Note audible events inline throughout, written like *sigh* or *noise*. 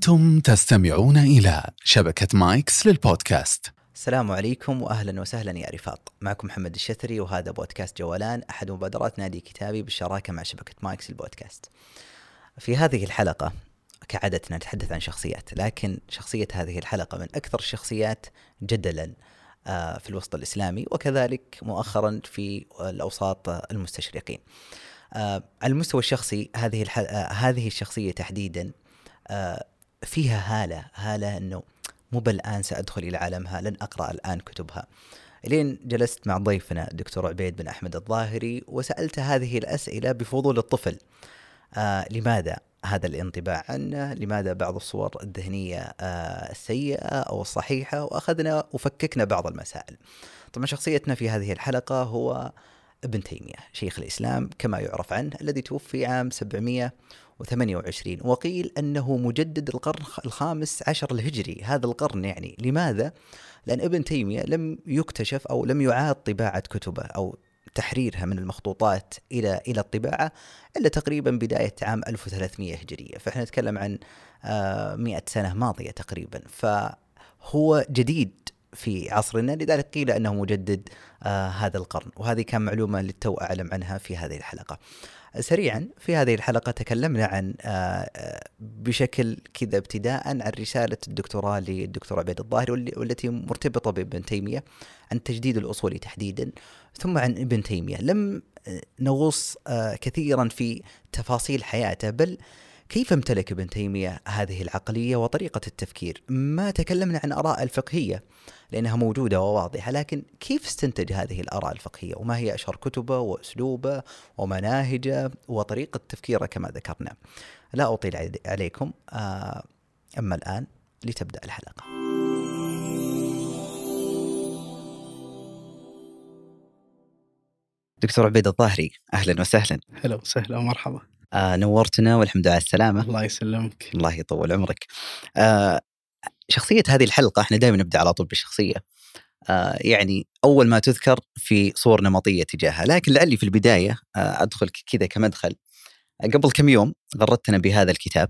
أنتم تستمعون إلى شبكة مايكس للبودكاست السلام عليكم واهلا وسهلا يا رفاق، معكم محمد الشثري وهذا بودكاست جولان أحد مبادرات نادي كتابي بالشراكة مع شبكة مايكس البودكاست. في هذه الحلقة كعادتنا نتحدث عن شخصيات، لكن شخصية هذه الحلقة من أكثر الشخصيات جدلا آه، في الوسط الإسلامي وكذلك مؤخرا في الأوساط المستشرقين. آه، على المستوى الشخصي هذه آه، هذه الشخصية تحديدا فيها هالة، هالة إنه مو بالآن سأدخل إلى عالمها لن أقرأ الآن كتبها. لين جلست مع ضيفنا الدكتور عبيد بن أحمد الظاهري وسألت هذه الأسئلة بفضول الطفل. آه لماذا هذا الانطباع عنه؟ لماذا بعض الصور الذهنية آه السيئة أو الصحيحة؟ وأخذنا وفككنا بعض المسائل. طبعا شخصيتنا في هذه الحلقة هو ابن تيمية شيخ الإسلام كما يعرف عنه الذي توفي عام 700 و28 وقيل أنه مجدد القرن الخامس عشر الهجري. هذا القرن يعني لماذا؟ لأن ابن تيمية لم يكتشف أو لم يعاد طباعة كتبه أو تحريرها من المخطوطات إلى إلى الطباعة إلا تقريبا بداية عام 1300 هجرية. فإحنا نتكلم عن 100 آه، سنة ماضية تقريبا. فهو جديد في عصرنا لذلك قيل أنه مجدد آه هذا القرن. وهذه كان معلومة للتو أعلم عنها في هذه الحلقة. سريعا في هذه الحلقة تكلمنا عن آه، آه، بشكل كذا ابتداء عن رسالة الدكتوراه للدكتور عبيد الظاهري والتي مرتبطة بابن تيمية عن تجديد الأصول تحديدا ثم عن ابن تيمية. لم آه، نغوص كثيرا في تفاصيل حياته بل كيف امتلك ابن تيمية هذه العقلية وطريقة التفكير؟ ما تكلمنا عن آراء الفقهية لأنها موجودة وواضحة لكن كيف استنتج هذه الآراء الفقهية؟ وما هي أشهر كتبه وأسلوبه ومناهجه وطريقة تفكيره كما ذكرنا؟ لا أطيل عليكم آه، أما الآن لتبدأ الحلقة. دكتور عبيد الظاهري أهلا وسهلا. هلا وسهلا ومرحبا. آه نورتنا والحمد لله على السلامة. الله يسلمك. الله يطول عمرك. آه شخصية هذه الحلقة إحنا دائما نبدأ على طول بالشخصية. آه يعني أول ما تذكر في صور نمطية تجاهها لكن لعلي في البداية آه أدخل كذا كمدخل. قبل كم يوم غردتنا بهذا الكتاب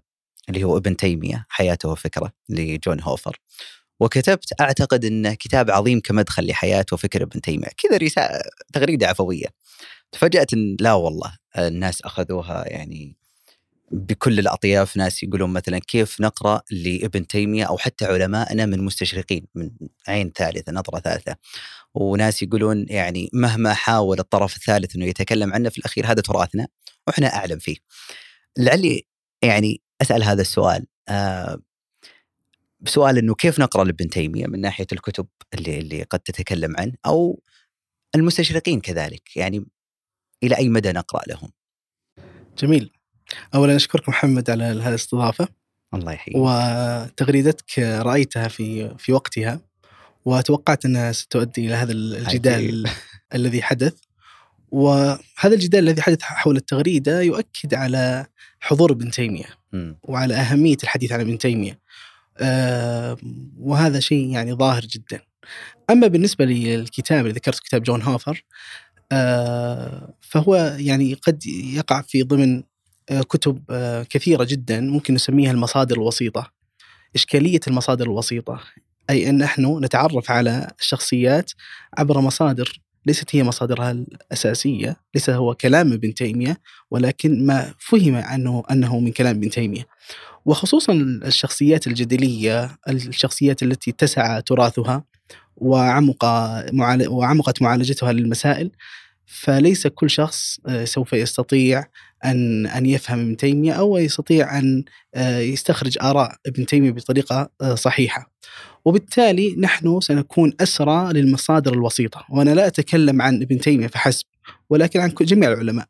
اللي هو ابن تيمية حياته وفكرة لجون هوفر. وكتبت أعتقد أنه كتاب عظيم كمدخل لحياة وفكر ابن تيمية. كذا رسالة تغريدة عفوية. تفاجأت أن لا والله الناس أخذوها يعني بكل الأطياف ناس يقولون مثلا كيف نقرأ لابن تيمية أو حتى علمائنا من مستشرقين من عين ثالثة نظرة ثالثة. وناس يقولون يعني مهما حاول الطرف الثالث أنه يتكلم عنه في الأخير هذا تراثنا وإحنا أعلم فيه. لعلي يعني أسأل هذا السؤال آه بسؤال إنه كيف نقرأ لابن تيمية من ناحية الكتب اللي اللي قد تتكلم عنه أو المستشرقين كذلك؟ يعني إلى أي مدى نقرأ لهم؟ جميل. اولا أشكرك محمد على هذه الاستضافة. الله يحييك. وتغريدتك رأيتها في في وقتها وتوقعت أنها ستؤدي إلى هذا الجدال *laughs* الذي حدث وهذا الجدال الذي حدث حول التغريدة يؤكد على حضور ابن تيمية م. وعلى أهمية الحديث عن ابن تيمية. وهذا شيء يعني ظاهر جدا. أما بالنسبة للكتاب اللي ذكرت كتاب جون هوفر فهو يعني قد يقع في ضمن آه، كتب آه، كثيرة جدا ممكن نسميها المصادر الوسيطة. إشكالية المصادر الوسيطة أي أن نحن نتعرف على الشخصيات عبر مصادر ليست هي مصادرها الأساسية، ليس هو كلام ابن تيمية ولكن ما فهم عنه أنه من كلام ابن تيمية. وخصوصا الشخصيات الجدلية، الشخصيات التي اتسع تراثها وعمق وعمقت معالجتها للمسائل فليس كل شخص آه، سوف يستطيع أن أن يفهم ابن تيمية أو يستطيع أن آه، يستخرج آراء ابن تيمية بطريقة آه، صحيحة. وبالتالي نحن سنكون أسرى للمصادر الوسيطة، وأنا لا أتكلم عن ابن تيمية فحسب ولكن عن جميع العلماء.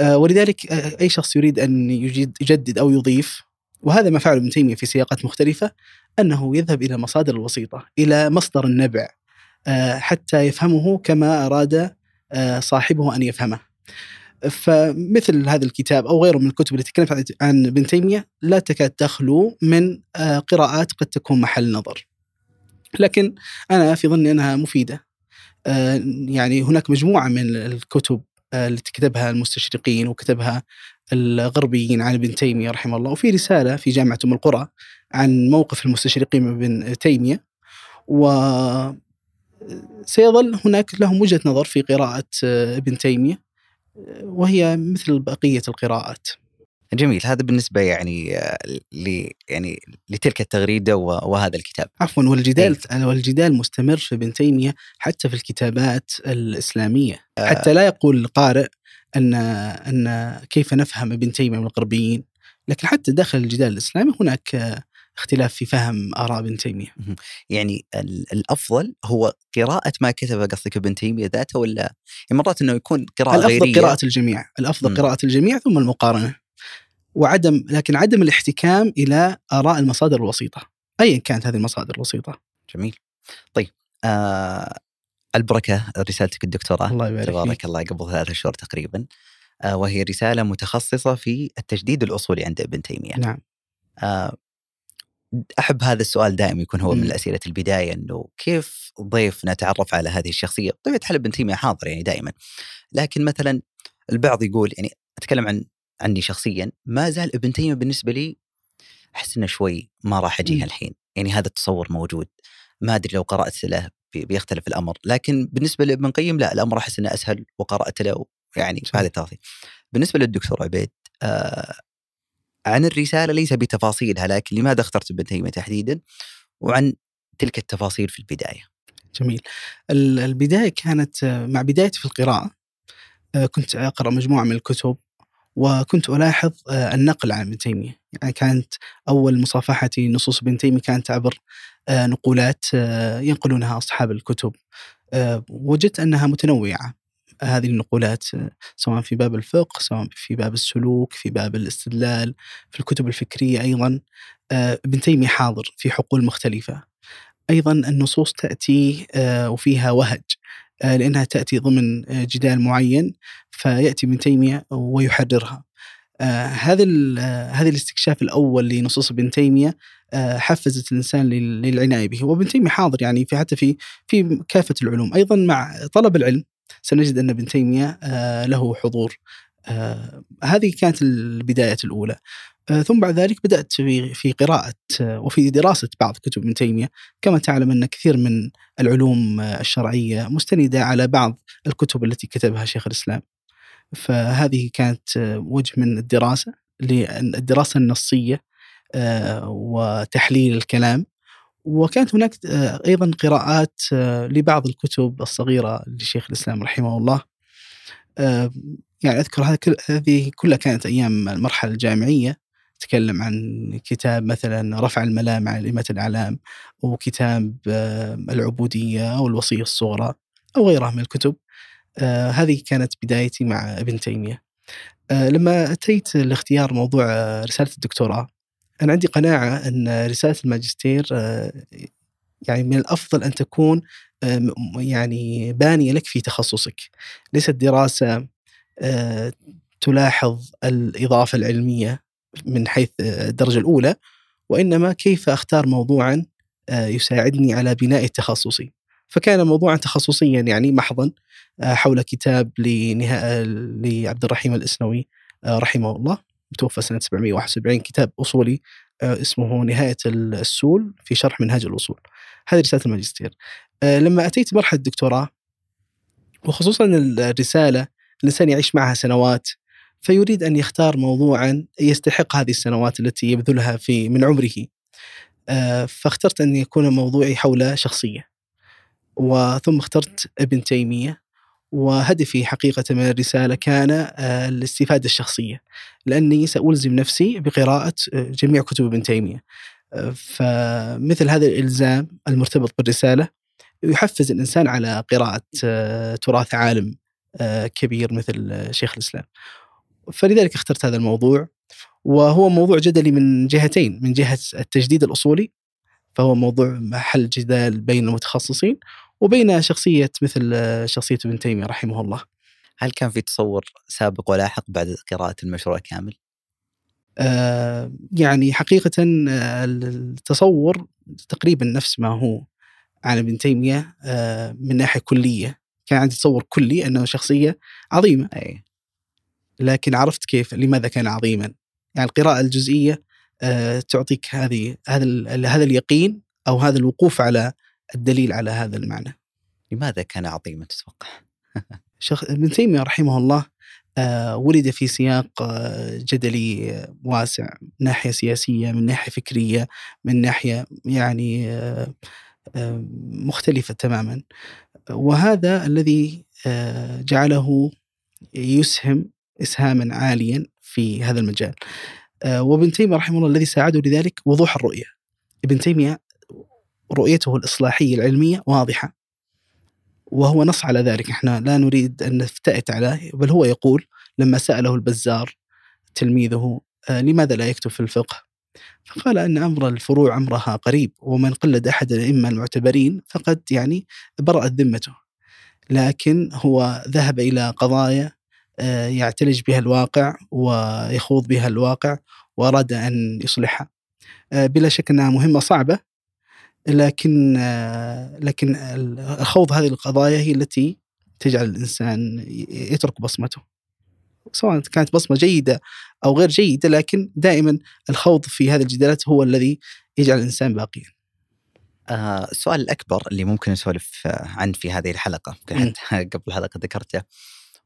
ولذلك أي شخص يريد أن يجدد أو يضيف وهذا ما فعله ابن تيمية في سياقات مختلفة أنه يذهب إلى مصادر الوسيطة، إلى مصدر النبع حتى يفهمه كما أراد صاحبه أن يفهمه. فمثل هذا الكتاب أو غيره من الكتب التي تكلمت عن ابن تيمية لا تكاد تخلو من آه، قراءات قد تكون محل نظر. لكن أنا في ظني أنها مفيدة. آه، يعني هناك مجموعة من الكتب التي كتبها المستشرقين وكتبها الغربيين عن ابن تيمية رحمه الله وفي رسالة في جامعة أم القرى عن موقف المستشرقين من ابن تيمية و سيظل هناك لهم وجهة نظر في قراءة ابن تيمية وهي مثل بقية القراءات. جميل هذا بالنسبة يعني ل يعني لتلك التغريدة وهذا الكتاب. عفوا والجدال أيه؟ والجدال مستمر في ابن تيمية حتى في الكتابات الإسلامية، آه حتى لا يقول القارئ أن أن كيف نفهم ابن تيمية من الغربيين، لكن حتى داخل الجدال الإسلامي هناك اختلاف في فهم آراء ابن تيمية. يعني الأفضل هو قراءة ما كتبه قصدك ابن تيمية ذاته ولا يعني مرات إنه يكون قراءة الأفضل غيرية قراءة الجميع، الأفضل م. قراءة الجميع ثم المقارنة. وعدم لكن عدم الاحتكام إلى آراء المصادر الوسيطة، ايا كانت هذه المصادر الوسيطة. جميل. طيب آه البركة رسالتك الدكتوراه الله يبارك تبارك الله قبل ثلاثة شهور تقريبا آه وهي رسالة متخصصة في التجديد الأصولي عند ابن تيمية. نعم. آه أحب هذا السؤال دائما يكون هو من اسئله البداية إنه كيف ضيف نتعرف على هذه الشخصية؟ طبيعه حال ابن تيميه حاضر يعني دائما. لكن مثلا البعض يقول يعني أتكلم عن عني شخصيا ما زال ابن تيميه بالنسبة لي أحس إنه شوي ما راح أجيها الحين. يعني هذا التصور موجود. ما أدري لو قرأت له بيختلف الأمر. لكن بالنسبة لابن قيم لا الأمر أحس إنه أسهل وقرأت له يعني هذا التفاصيل. بالنسبة للدكتور عبيد آه عن الرسالة ليس بتفاصيلها لكن لماذا اخترت ابن تيمية تحديدا؟ وعن تلك التفاصيل في البداية. جميل. البداية كانت مع بدايتي في القراءة كنت أقرأ مجموعة من الكتب وكنت ألاحظ النقل عن ابن تيمية. يعني كانت أول مصافحتي نصوص ابن تيمية كانت عبر نقولات ينقلونها أصحاب الكتب وجدت أنها متنوعة. هذه النقولات سواء في باب الفقه سواء في باب السلوك في باب الاستدلال في الكتب الفكرية أيضا. آه، ابن تيمية حاضر في حقول مختلفة. أيضا النصوص تأتي آه، وفيها وهج آه، لأنها تأتي ضمن جدال معين فيأتي ابن تيمية ويحررها. هذا هذا الاستكشاف الأول لنصوص ابن تيمية حفزت الإنسان للعناية به. وابن تيمية حاضر يعني في حتى في في كافة العلوم. أيضا مع طلب العلم سنجد أن ابن تيمية آه، له حضور. آه، هذه كانت البداية الأولى. آه، ثم بعد ذلك بدأت في قراءة وفي دراسة بعض كتب ابن تيمية. كما تعلم أن كثير من العلوم الشرعية مستندة على بعض الكتب التي كتبها شيخ الإسلام. فهذه كانت وجه من الدراسة الدراسة النصية وتحليل الكلام. وكانت هناك آه، أيضا قراءات آه، لبعض الكتب الصغيرة لشيخ الإسلام رحمه الله. آه، يعني أذكر هذه كلها كانت أيام المرحلة الجامعية. تكلم عن كتاب مثلا رفع الملام عن ائمه الأعلام وكتاب العبودية أو الوصية الصغرى أو غيرها من الكتب. هذه كانت بدايتي مع ابن تيمية. لما أتيت لاختيار موضوع رسالة الدكتوراه أنا عندي قناعة أن رسالة الماجستير آه، يعني من الأفضل أن تكون آه، يعني بانية لك في تخصصك. ليست دراسة آه، تلاحظ الإضافة العلمية من حيث الدرجة الأولى وإنما كيف أختار موضوعا يساعدني على بناء تخصصي فكان موضوعا تخصصيا يعني محضا حول كتاب لعبد الرحيم الإسنوي رحمه الله. متوفى سنة 771 كتاب أصولي آه، اسمه نهاية السول في شرح منهاج الأصول. هذه رسالة الماجستير. آه، لما أتيت مرحلة الدكتوراه وخصوصا الرسالة الإنسان يعيش معها سنوات فيريد أن يختار موضوعا يستحق هذه السنوات التي يبذلها في من عمره. آه، فاخترت أن يكون موضوعي حول شخصية وثم اخترت ابن تيمية. وهدفي حقيقة من الرسالة كان آه، الاستفادة الشخصية. لأني سألزم نفسي بقراءة آه، جميع كتب ابن تيمية. آه، فمثل هذا الإلزام المرتبط بالرسالة يحفز الإنسان على قراءة تراث عالم كبير مثل شيخ الإسلام. فلذلك اخترت هذا الموضوع وهو موضوع جدلي من جهتين من جهة التجديد الأصولي فهو موضوع محل جدال بين المتخصصين وبين شخصية مثل شخصية ابن تيمية رحمه الله هل كان في تصور سابق ولاحق بعد قراءة المشروع كامل؟ آه يعني حقيقة آه، التصور تقريبا نفس ما هو عن ابن تيمية آه من ناحية كلية كان عندي تصور كلي أنه شخصية عظيمة أي. لكن عرفت كيف لماذا كان عظيما يعني القراءة الجزئية آه، تعطيك هذه هذا هذا اليقين أو هذا الوقوف على الدليل على هذا المعنى. لماذا كان عظيما تتوقع؟ *laughs* شخ... ابن تيمية رحمه الله آه، ولد في سياق آه، جدلي آه، واسع من ناحية سياسية من ناحية فكرية من ناحية يعني آه، مختلفة تماما. وهذا الذي جعله يسهم إسهاما عاليا في هذا المجال. وابن تيمية رحمه الله الذي ساعده لذلك وضوح الرؤية. ابن تيمية رؤيته الإصلاحية العلمية واضحة وهو نص على ذلك إحنا لا نريد أن نفتئت عليه بل هو يقول لما سأله البزار تلميذه آه، لماذا لا يكتب في الفقه؟ فقال أن أمر الفروع أمرها قريب ومن قلد أحد الأئمة المعتبرين فقد يعني برأت ذمته. لكن هو ذهب إلى قضايا آه، يعتلج بها الواقع ويخوض بها الواقع وأراد أن يصلحها. آه، بلا شك أنها مهمة صعبة لكن لكن الخوض هذه القضايا هي التي تجعل الإنسان يترك بصمته سواء كانت بصمة جيدة أو غير جيدة لكن دائما الخوض في هذه الجدالات هو الذي يجعل الإنسان باقيا. آه السؤال الأكبر اللي ممكن نسولف عنه في هذه الحلقة يمكن *laughs* قبل الحلقة ذكرته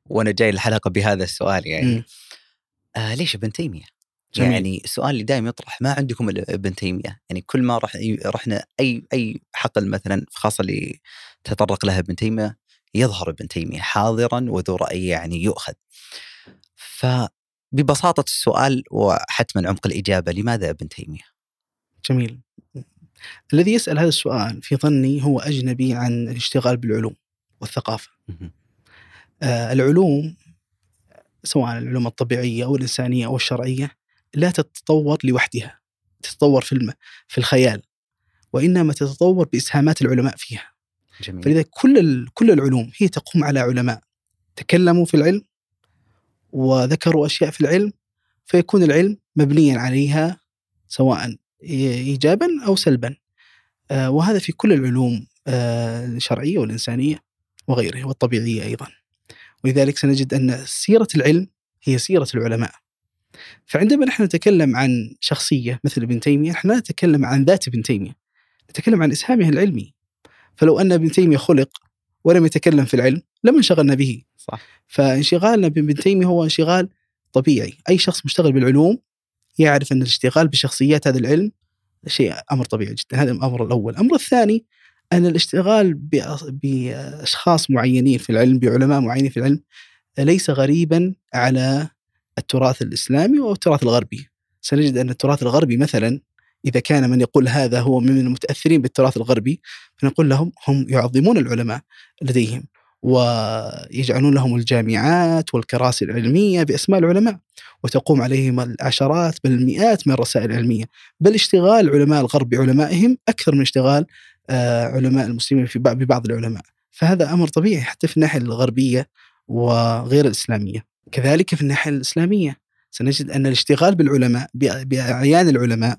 وأنا جاي الحلقة بهذا السؤال يعني. آه ليش ابن تيمية؟ جميل. يعني السؤال اللي دائما يطرح ما عندكم إلا ابن تيمية يعني كل ما رح رحنا أي أي حقل مثلا خاصة اللي تطرق لها ابن تيمية يظهر ابن تيمية حاضرا وذو رأي يعني يؤخذ فببساطة السؤال وحتما عمق الإجابة لماذا ابن تيمية؟ جميل. الذي يسأل هذا السؤال في ظني هو أجنبي عن الاشتغال بالعلوم والثقافة. آه، العلوم سواء العلوم الطبيعية أو الإنسانية أو الشرعية لا تتطور لوحدها تتطور في الم... في الخيال وإنما تتطور بإسهامات العلماء فيها. جميل. فلذا كل ال... كل العلوم هي تقوم على علماء تكلموا في العلم وذكروا أشياء في العلم فيكون العلم مبنيا عليها سواء ايجابا أو سلبا. آه، وهذا في كل العلوم آه، الشرعية والإنسانية وغيرها والطبيعية أيضا. ولذلك سنجد أن سيرة العلم هي سيرة العلماء. فعندما نحن نتكلم عن شخصية مثل ابن تيمية نحن لا نتكلم عن ذات ابن تيمية نتكلم عن اسهامه العلمي. فلو أن ابن تيمية خلق ولم يتكلم في العلم لما انشغلنا به. صح. فانشغالنا بابن تيمية هو انشغال طبيعي. أي شخص مشتغل بالعلوم يعرف أن الاشتغال بشخصيات هذا العلم شيء أمر طبيعي جدا. هذا الأمر الأول. الأمر الثاني أن الاشتغال بأشخاص معينين في العلم بعلماء معينين في العلم ليس غريبا على التراث الإسلامي والتراث الغربي. سنجد أن التراث الغربي مثلا إذا كان من يقول هذا هو من المتأثرين بالتراث الغربي فنقول لهم هم يعظمون العلماء لديهم ويجعلون لهم الجامعات والكراسي العلمية بأسماء العلماء وتقوم عليهم العشرات بل المئات من الرسائل العلمية. بل اشتغال علماء الغرب بعلمائهم أكثر من اشتغال آه، علماء المسلمين في بعض- ببعض العلماء. فهذا أمر طبيعي حتى في الناحية الغربية وغير الإسلامية. كذلك في الناحية الإسلامية. سنجد أن الاشتغال بالعلماء ب- بأعيان العلماء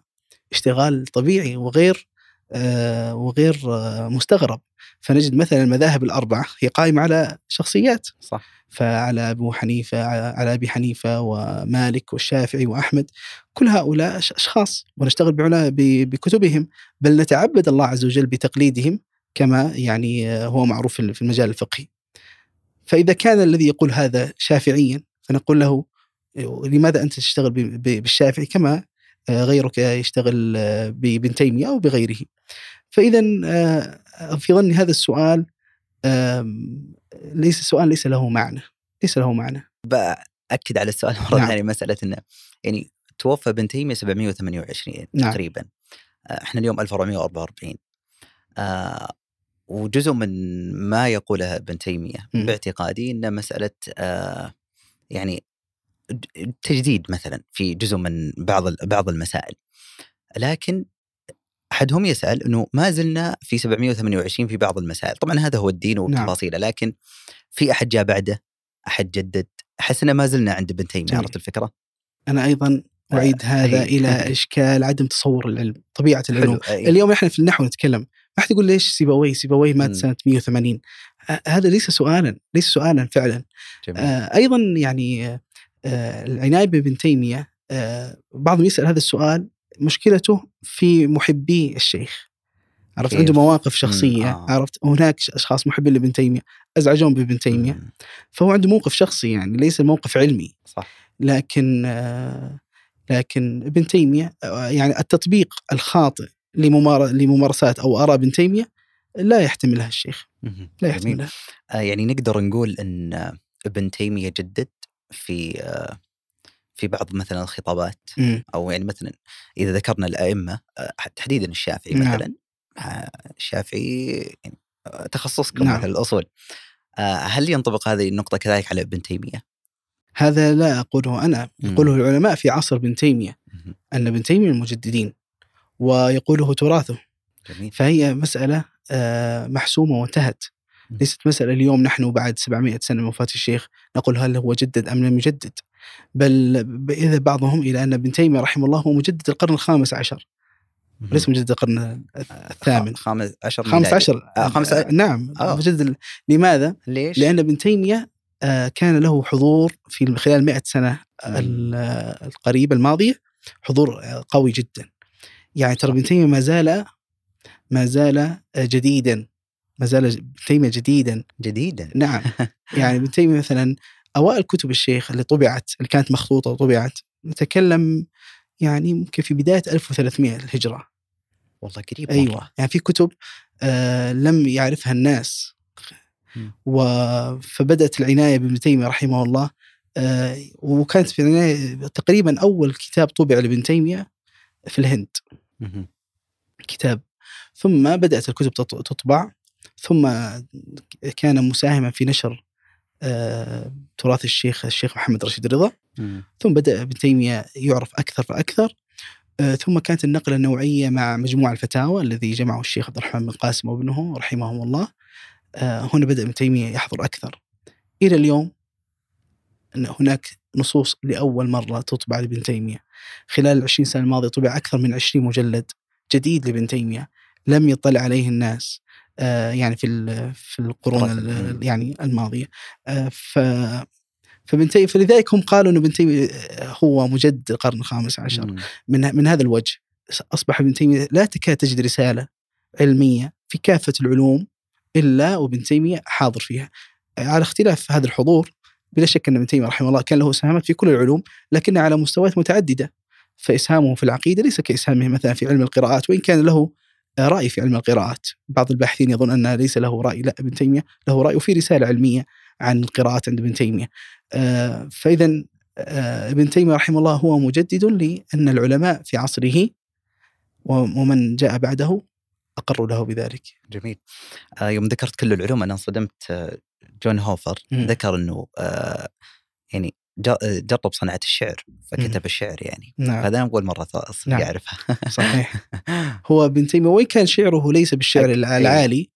اشتغال طبيعي وغير آه، وغير آه، مستغرب. فنجد مثلا المذاهب الأربعة هي قائمة على شخصيات. صح. فعلى أبو حنيفة على أبي حنيفة ومالك والشافعي وأحمد. كل هؤلاء أش- أشخاص ونشتغل بكتبهم. بل نتعبد الله عز وجل بتقليدهم كما يعني آه، هو معروف في المجال الفقهي. فإذا كان الذي يقول هذا شافعيا فنقول له لماذا أنت تشتغل بالشافعي كما آه، غيرك يشتغل آه، بابن تيمية أو بغيره. فاذا آه، في ظني هذا السؤال ليس سؤال ليس له معنى ليس له معنى بأكد على السؤال مرة نعم. ثانية مسألة إنه يعني توفى ابن تيمية 728 نعم. تقريبا إحنا اليوم 1444 آه وجزء من ما يقوله ابن تيمية. باعتقادي إن مسألة آه يعني تجديد مثلا في جزء من بعض بعض المسائل لكن أحدهم يسأل إنه ما زلنا في 728 في بعض المسائل، طبعا هذا هو الدين وتفاصيله لكن في أحد جاء بعده أحد جدد أحس ما زلنا عند ابن تيمية. عرفت الفكرة؟ أنا أيضا أعيد هذا. إلى إشكال عدم تصور العلم طبيعة العلوم. اليوم إحنا في النحو نتكلم ما حد يقول ليش سيبويه سيبويه مات. سنة 180 ه- هذا ليس سؤالا ليس سؤالا فعلا جميل. آه، أيضا يعني آه، آه، العناية بابن تيمية آه، بعضهم يسأل هذا السؤال مشكلته في محبي الشيخ عرفت؟ عنده مواقف شخصية آه. عرفت هناك أشخاص محبين لابن تيمية ازعجون بابن تيمية مم. فهو عنده موقف شخصي يعني ليس موقف علمي صح لكن آه، لكن ابن تيمية آه، يعني التطبيق الخاطئ لممارسات أو آراء ابن تيمية لا يحتملها الشيخ. لا. يحتملها آه، يعني نقدر نقول إن ابن تيمية جدد في آه، في بعض مثلا الخطابات. أو يعني مثلا إذا ذكرنا الأئمة آه، تحديدا الشافعي نعم. مثلا آه، الشافعي يعني تخصصكم نعم. مثلا الأصول آه، هل ينطبق هذه النقطة كذلك على ابن تيمية؟ هذا لا أقوله أنا. يقوله العلماء في عصر ابن تيمية. أن ابن تيمية المجددين ويقوله تراثه جميل فهي مسألة آه، محسومة وانتهت. ليست مسألة اليوم نحن بعد 700 سنة من وفاة الشيخ نقول هل هو جدد أم لم يجدد بل إذا بعضهم إلى أن ابن تيمية رحمه الله هو مجدد القرن الخامس عشر. ليس مجدد القرن الثامن خامس عشر خامس. عشر آه، خامس نعم آه. مجدد لماذا؟ ليش؟ لأن ابن تيمية آه، كان له حضور في خلال 100 سنة القريبة الماضية حضور آه، قوي جدا يعني ترى ابن تيمية ما زال ما زال جديدا ما زال ابن تيمية جديدا جديدا نعم *laughs* يعني ابن تيمية مثلا أوائل كتب الشيخ اللي طبعت اللي كانت مخطوطة وطبعت نتكلم يعني يمكن في بداية 1300 الهجرة والله قريب أيوه. يعني في كتب آه لم يعرفها الناس. و فبدأت العناية بابن تيمية رحمه الله آه وكانت في العناية تقريبا أول كتاب طبع لابن تيمية في الهند. كتاب. ثم بدأت الكتب تط- تطبع. ثم كان مساهما في نشر آه تراث الشيخ الشيخ محمد رشيد رضا. ثم بدأ ابن تيمية يعرف أكثر فأكثر. آه، ثم كانت النقلة النوعية مع مجموع الفتاوى الذي جمعه الشيخ عبد الرحمن بن قاسم وابنه رحمهم الله. آه، هنا بدأ ابن تيمية يحضر أكثر. إلى اليوم أن هناك نصوص لأول مرة تطبع لابن تيمية. خلال العشرين سنة الماضية طبع أكثر من عشرين مجلد جديد لابن تيمية لم يطلع عليه الناس آه، يعني في في القرون يعني الماضية آه، ف فابن تيمية فلذلك هم قالوا أن ابن تيمية هو مجدد القرن الخامس عشر. من من هذا الوجه أصبح ابن تيمية لا تكاد تجد رسالة علمية في كافة العلوم إلا وابن تيمية حاضر فيها. على اختلاف هذا الحضور بلا شك أن ابن تيمية رحمه الله كان له إسهامات في كل العلوم لكنها على مستويات متعددة. فإسهامه في العقيدة ليس كإسهامه مثلا في علم القراءات وإن كان له رأي في علم القراءات. بعض الباحثين يظن أن ليس له رأي لا ابن تيمية له رأي وفي رسالة علمية عن القراءات عند ابن تيمية. آه، فاذا آه، ابن تيمية رحمه الله هو مجدد لأن العلماء في عصره ومن جاء بعده أقروا له بذلك جميل آه يوم ذكرت كل العلوم أنا انصدمت جون هوفر مم. ذكر إنه آه يعني جرب صناعة الشعر فكتب الشعر يعني. نعم. هذا اول مرة أصلا نعم. يعرفها صحيح. *laughs* هو ابن تيمية وإن كان شعره ليس بالشعر أي. العالي؟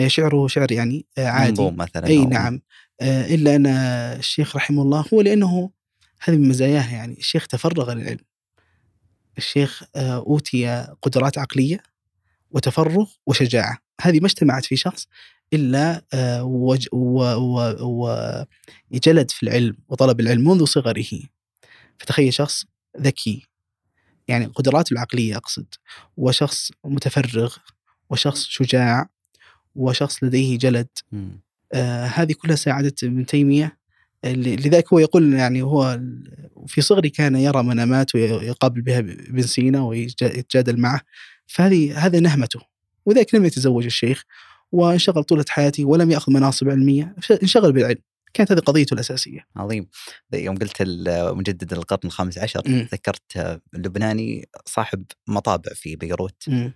آه، شعره شعر يعني آه، عادي. منظوم مثلا أي أو- نعم. آه، إلا أن الشيخ رحمه الله هو لأنه هذه من مزاياه يعني. الشيخ تفرغ للعلم. الشيخ أوتي قدرات عقلية وتفرغ وشجاعة. هذه ما اجتمعت في شخص إلا آه، وجلد في العلم وطلب العلم منذ صغره. فتخيل شخص ذكي يعني قدراته العقلية أقصد وشخص متفرغ وشخص شجاع وشخص لديه جلد. آه هذه كلها ساعدت ابن تيمية آه، لذلك هو يقول يعني هو في صغري كان يرى منامات ويقابل بها ابن سينا ويتجادل معه. فهذه هذه نهمته. وذلك لم يتزوج الشيخ. وانشغل طولة حياته ولم يأخذ مناصب علمية انشغل بالعلم كانت هذه قضيته الأساسية عظيم يوم قلت مجدد القرن الخامس عشر مم. ذكرت لبناني صاحب مطابع في بيروت مم.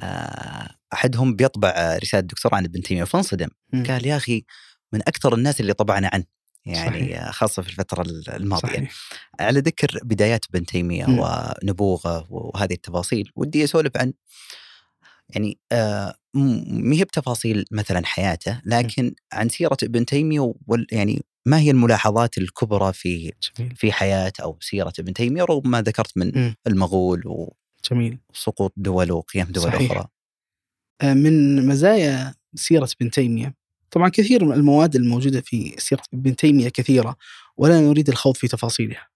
آه، أحدهم بيطبع رسالة دكتوراه عن ابن تيميه فانصدم. قال يا أخي من أكثر الناس اللي طبعنا عنه يعني صحيح. خاصة في الفترة الماضية صحيح على ذكر بدايات ابن تيميه. ونبوغة وهذه التفاصيل ودي أسولف عن يعني آه م- ما هي بتفاصيل مثلا حياته لكن عن سيرة ابن تيمية وال يعني ما هي الملاحظات الكبرى في جميل في حياه أو سيرة ابن تيمية رغم ما ذكرت من مم. المغول جميل وسقوط دول وقيام دول صحيح. أخرى. آه، من مزايا سيرة ابن تيمية طبعا كثير من المواد الموجودة في سيرة ابن تيمية كثيرة ولا نريد الخوض في تفاصيلها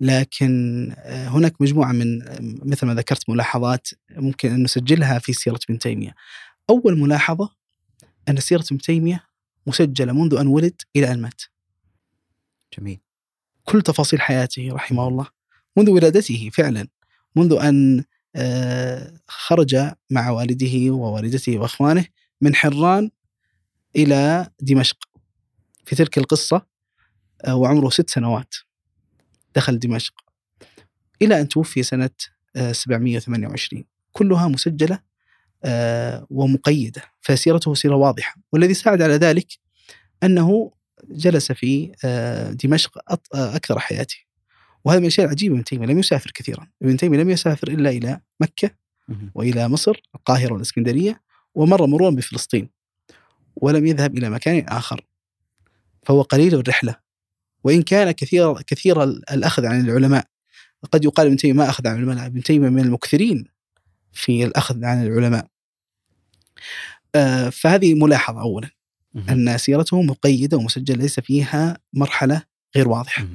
لكن آه، هناك مجموعة من آه، مثل ما ذكرت ملاحظات ممكن أن نسجلها في سيرة ابن تيمية. أول ملاحظة أن سيرة ابن تيمية مسجلة منذ أن ولد إلى أن مات. جميل. كل تفاصيل حياته رحمه الله منذ ولادته فعلا منذ أن آه، خرج مع والده ووالدته وأخوانه من حران إلى دمشق. في تلك القصة وعمره ست سنوات. دخل دمشق. إلى أن توفي سنة 728 كلها مسجلة آه، ومقيدة. فسيرته سيرة واضحة. والذي ساعد على ذلك أنه جلس في آه، دمشق أكثر حياته. وهذا من الأشياء العجيبة. ابن تيمية لم يسافر كثيرا. ابن تيمية لم يسافر إلا إلى مكة وإلى مصر القاهرة والإسكندرية ومر مرورا بفلسطين. ولم يذهب إلى مكان آخر. فهو قليل الرحلة. وإن كان كثير كثير الأخذ عن العلماء. قد يقال ابن تيمية ما أخذ عن العلماء ابن تيمية من المكثرين في الأخذ عن العلماء. آه، فهذه ملاحظة أولا أن سيرته مقيدة ومسجلة ليس فيها مرحلة غير واضحة.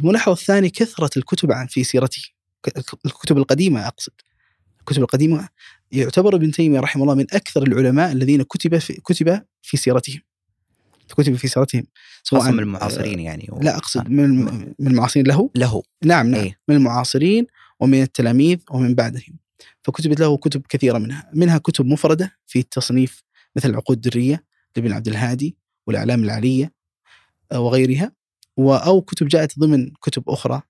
الملاحظة الثانية كثرة الكتب عن في سيرته. الكتب القديمة أقصد. الكتب القديمة يعتبر ابن تيمية رحمه الله من أكثر العلماء الذين كتب في كتب في سيرتهم كتب في سيرتهم سواء من المعاصرين يعني و... لا أقصد آه. من من المعاصرين له؟ له. نعم نعم. أيه. من المعاصرين ومن التلاميذ ومن بعدهم. فكتبت له كتب كثيرة منها. منها كتب مفردة في التصنيف مثل العقود الدريه لابن عبد الهادي والإعلام العاليه آه، وغيرها. أو كتب جاءت ضمن كتب أخرى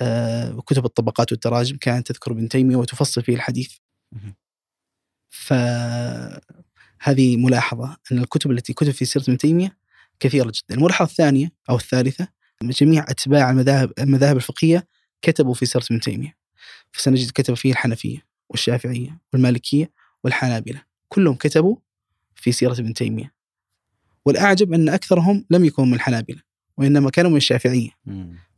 آه، كتب الطبقات والتراجم كانت تذكر ابن تيمية وتفصل فيه الحديث. ف هذه ملاحظة أن الكتب التي كتب في سيرة ابن تيمية كثيرة جدا. الملاحظة الثانية أو الثالثة جميع أتباع المذاهب المذاهب الفقهية كتبوا في سيرة ابن تيمية. فسنجد كتب فيه الحنفية والشافعية والمالكية والحنابلة. كلهم كتبوا في سيرة ابن تيمية. والأعجب أن أكثرهم لم يكونوا من الحنابلة وإنما كانوا من الشافعية.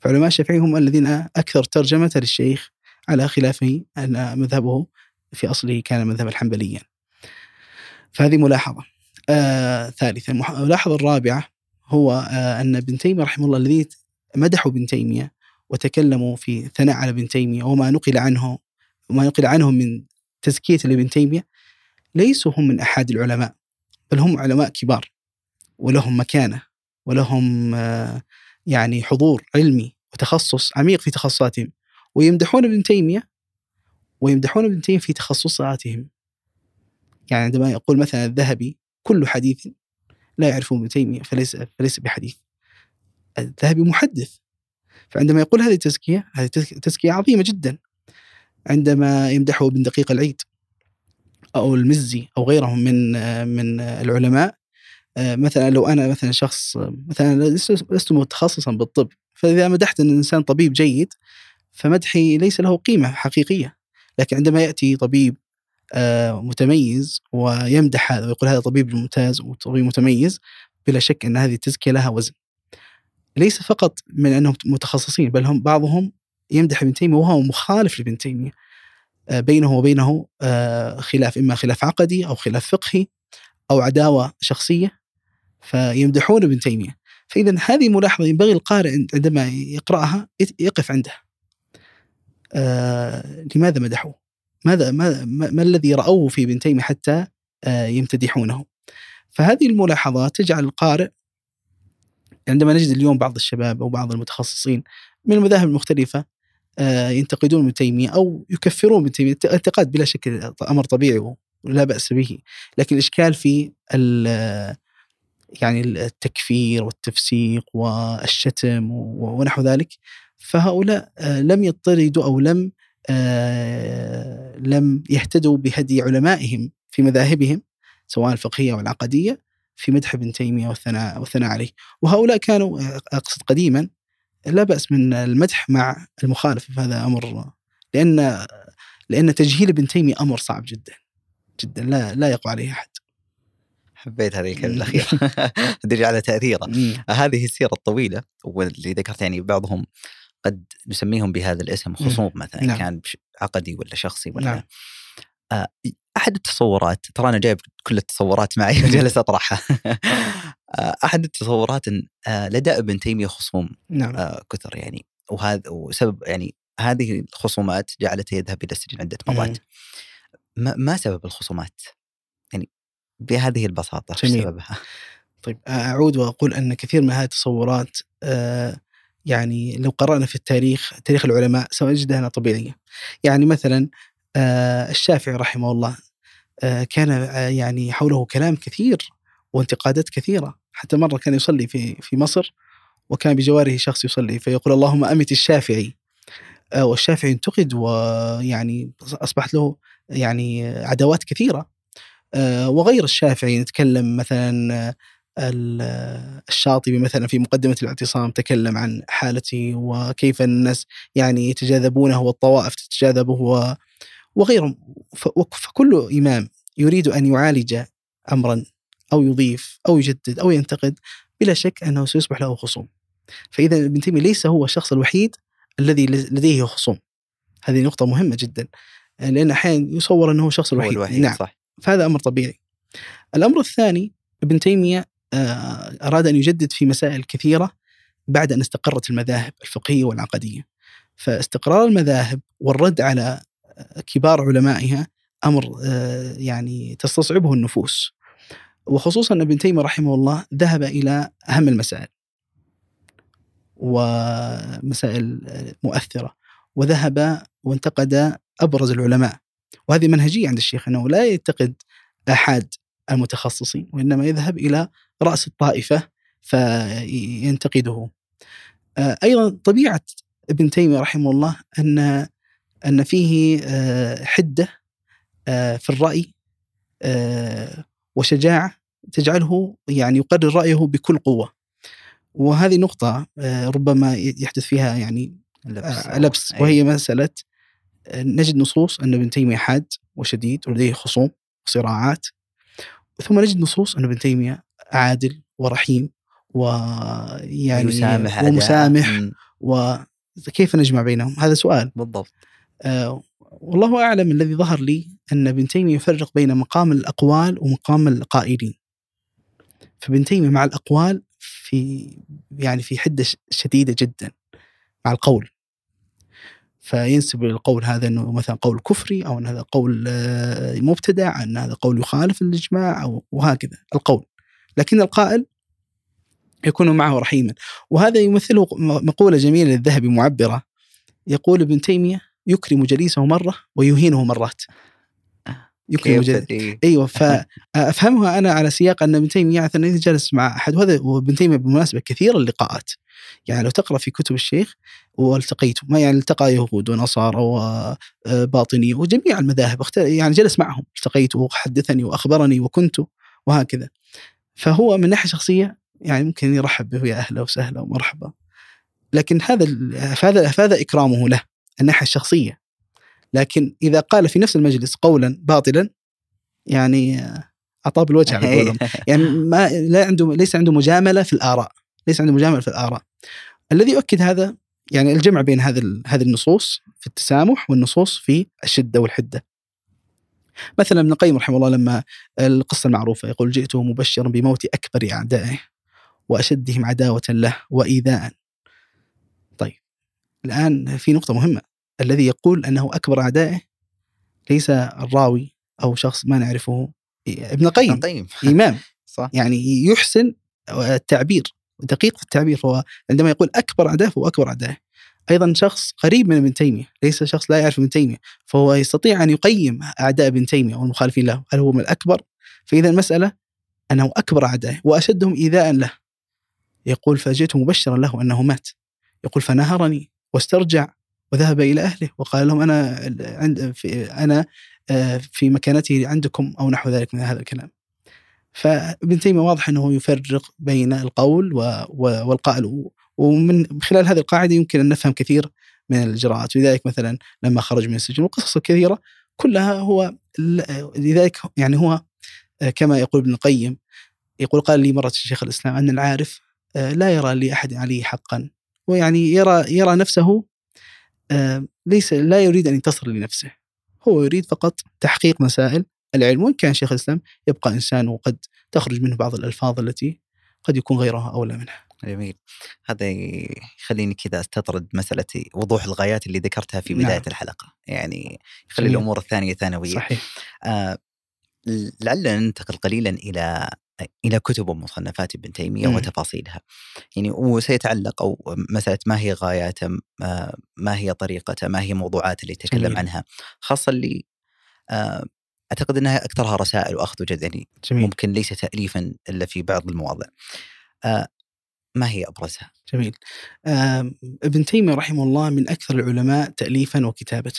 فعلماء الشافعية هم الذين أكثر ترجمة للشيخ على خلافه أن مذهبه في أصله كان مذهب الحنبليا فهذه ملاحظة. آه ثالثا الملاحظة الرابعة هو آه أن ابن تيمية رحمه الله الذي مدحوا ابن تيمية وتكلموا في ثناء على ابن تيمية وما نقل عنه وما نقل عنهم من تزكية لابن تيمية ليسوا هم من أحد العلماء بل هم علماء كبار ولهم مكانة ولهم آه يعني حضور علمي وتخصص عميق في تخصصاتهم ويمدحون ابن تيمية ويمدحون ابن تيمية في تخصصاتهم. يعني عندما يقول مثلا الذهبي كل حديث لا يعرفه ابن تيمية فليس فليس بحديث. الذهبي محدث. فعندما يقول هذه التزكية هذه تزكية عظيمة جدا. عندما يمدحه ابن دقيق العيد أو المزي أو غيرهم من من العلماء مثلا لو أنا مثلا شخص مثلا لست متخصصا بالطب فإذا مدحت أن الإنسان طبيب جيد فمدحي ليس له قيمة حقيقية. لكن عندما يأتي طبيب متميز ويمدح هذا ويقول هذا طبيب ممتاز وطبيب متميز بلا شك أن هذه التزكية لها وزن. ليس فقط من أنهم متخصصين بل هم بعضهم يمدح ابن تيمية وهو مخالف لابن تيمية. آه، بينه وبينه آه، خلاف إما خلاف عقدي أو خلاف فقهي أو عداوة شخصية فيمدحون ابن تيمية. فاذا هذه ملاحظة ينبغي القارئ عندما يقرأها يقف عندها. لماذا مدحوه؟ ماذا ما, ما الذي رأوه في ابن تيمية حتى آه، يمتدحونه فهذه الملاحظات تجعل القارئ عندما نجد اليوم بعض الشباب أو بعض المتخصصين من المذاهب المختلفة آه، ينتقدون ابن تيمية أو يكفرون ابن تيمية. اعتقاد بلا شك أمر طبيعي ولا بأس به. لكن الإشكال في يعني التكفير والتفسيق والشتم ونحو ذلك فهؤلاء آه، لم يطردوا أو لم لم يهتدوا بهدي علمائهم في مذاهبهم سواء الفقهية والعقدية في مدح ابن تيمية والثناء والثناء عليه. وهؤلاء كانوا آه، أقصد قديما لا بأس من المدح مع المخالف هذا أمر لأن لأن تجهيل ابن تيمية أمر صعب جدا جدا لا لا يقوى عليه أحد. حبيت هذه الكلمة الأخيرة. *laughs* تدري على تأثيره هذه السيرة الطويلة واللي ذكرت يعني بعضهم قد نسميهم بهذا الاسم خصوم مثلا نعم. كان عقدي ولا شخصي ولا نعم. آه، أحد التصورات ترى أنا جايب كل التصورات معي وجالس أطرحها *laughs* آه، أحد التصورات إن آه، لدى ابن تيمية خصوم نعم آه، كثر يعني وهذا وسبب يعني هذه الخصومات جعلته يذهب إلى السجن عدة مرات ما, ما سبب الخصومات؟ يعني بهذه البساطة جميل. سببها؟ طيب أعود وأقول أن كثير من هذه التصورات آه، يعني لو قرأنا في التاريخ تاريخ العلماء سنجدها انها طبيعيه. يعني مثلا آه، الشافعي رحمه الله آه، كان آه، يعني حوله كلام كثير وانتقادات كثيرة، حتى مرة كان يصلي في في مصر وكان بجواره شخص يصلي فيقول اللهم أمت الشافعي. والشافعي انتقد ويعني أصبحت له يعني عداوات كثيرة. آه، وغير الشافعي نتكلم مثلا الشاطبي مثلا في مقدمة الاعتصام تكلم عن حالته وكيف الناس يعني يتجاذبونه والطوائف تتجاذبه وغيرهم. فكل إمام يريد أن يعالج أمرا أو يضيف أو يجدد أو ينتقد بلا شك أنه سيصبح له خصوم. فإذا ابن تيمية ليس هو الشخص الوحيد الذي لديه خصوم. هذه نقطة مهمة جدا. لأن أحيانا يصور أنه هو الشخص هو الوحيد, الوحيد نعم. صح. فهذا أمر طبيعي. الأمر الثاني ابن تيمية آه، أراد أن يجدد في مسائل كثيرة بعد أن استقرت المذاهب الفقهية والعقدية. فاستقرار المذاهب والرد على كبار علمائها أمر آه، يعني تستصعبه النفوس. وخصوصا ابن تيمية رحمه الله ذهب إلى أهم المسائل. ومسائل مؤثرة وذهب وانتقد أبرز العلماء وهذه منهجية عند الشيخ أنه لا ينتقد أحد المتخصصين وإنما يذهب إلى رأس الطائفة فينتقده. آه، أيضا طبيعة ابن تيمية رحمه الله أن أن فيه آه، حدة آه، في الرأي آه، وشجاعة تجعله يعني يقرر رأيه بكل قوة. وهذه نقطة آه، ربما يحدث فيها يعني لبس. وهي مسألة نجد نصوص أن ابن تيمية حاد وشديد ولديه خصوم وصراعات ثم نجد نصوص أن ابن تيمية عادل ورحيم ويعني أعداءه. ومسامح وكيف نجمع بينهم؟ هذا سؤال. بالضبط. آه، والله أعلم الذي ظهر لي أن ابن تيمية يفرق بين مقام الأقوال ومقام القائلين فابن تيمية مع الأقوال في يعني في حدة ش- شديدة جدا مع القول. فينسب القول هذا أنه مثلا قول كفري أو أن هذا قول آه، مبتدع أن هذا قول يخالف الإجماع أو وهكذا القول. لكن القائل يكون معه رحيما. وهذا يمثله مقولة جميلة للذهبي معبرة يقول ابن تيمية يكرم جليسه مرة ويهينه مرات. يكرم كيف جليسه؟ أيوه فافهمها *laughs* أنا على سياق أن ابن تيمية مثلا جالس مع أحد. وهذا وابن تيمية بالمناسبة كثير اللقاءات. يعني لو تقرأ في كتب الشيخ والتقيته ما يعني التقى يهود ونصارى وباطنيه وجميع المذاهب يعني جلس معهم التقيته وحدثني وأخبرني وكنت وهكذا. فهو من ناحية شخصية يعني ممكن يرحب به يا أهلا وسهلا ومرحبا. لكن هذا فهذا فهذا إكرامه له الناحيه الشخصية. لكن إذا قال في نفس المجلس قولا باطلا يعني اعطاه بالوجه على قولهم. *laughs* يعني ما لا عنده ليس عنده مجاملة في الآراء. ليس عنده مجاملة في الآراء. الذي يؤكد هذا يعني الجمع بين هذا هذه النصوص في التسامح والنصوص في الشدة والحدة. مثلا ابن القيم رحمه الله لما القصة المعروفة يقول جئت مبشرا بموت أكبر أعدائه وأشدهم عداوة له وايذاء. طيب الآن في نقطة مهمة. الذي يقول أنه أكبر أعدائه ليس الراوي أو شخص ما نعرفه ابن القيم. طيب إمام. *laughs* صح. يعني يحسن التعبير دقيق في التعبير. فهو عندما يقول أكبر اعداء فهو أكبر اعداء أيضا شخص قريب من ابن تيمية ليس شخص لا يعرف ابن تيمية فهو يستطيع أن يقيم أعداء ابن تيمية أو المخالفين له. هل هو من الأكبر؟ فإذا المسألة أنه أكبر اعدائه وأشدهم ايذاء له. يقول فجئت مبشرا له أنه مات. يقول فنهرني واسترجع وذهب إلى أهله. وقال لهم أنا عند في أنا آه، في مكانته عندكم أو نحو ذلك من هذا الكلام. فابن تيمية واضح أنه يفرق بين القول والقائل ومن خلال هذه القاعدة يمكن أن نفهم كثير من الإجراءات. ولذلك مثلا لما خرج من السجن والقصص الكثيرة كلها هو لذلك يعني هو آه، كما يقول ابن القيم يقول قال لي مرة شيخ الإسلام أن العارف آه، لا يرى لأحد عليه حقا. ويعني يرى يرى نفسه آه، ليس لا يريد أن ينتصر لنفسه. هو يريد فقط تحقيق مسائل العلم. وإن كان شيخ الإسلام يبقى إنسان وقد تخرج منه بعض الألفاظ التي قد يكون غيرها أولى منها. جميل هذا يخليني كذا أستطرد مسألة وضوح الغايات اللي ذكرتها في بداية نعم. الحلقة يعني يخلي جميل. الأمور الثانية ثانوية صحيح آه لعلنا ننتقل قليلا إلى إلى كتب ومصنفات ابن تيمية م. وتفاصيلها يعني وسيتعلق أو مسألة ما هي غاياته ما هي طريقته ما هي موضوعات اللي يتكلم جميل. عنها خاصة اللي آه، أعتقد أنها أكثرها رسائل وأخذ وجد يعني جميل. ممكن ليس تاليفا إلا في بعض المواضع آه، ما هي أبرزها؟ جميل. ابن تيمية رحمه الله من أكثر العلماء تاليفا وكتابه.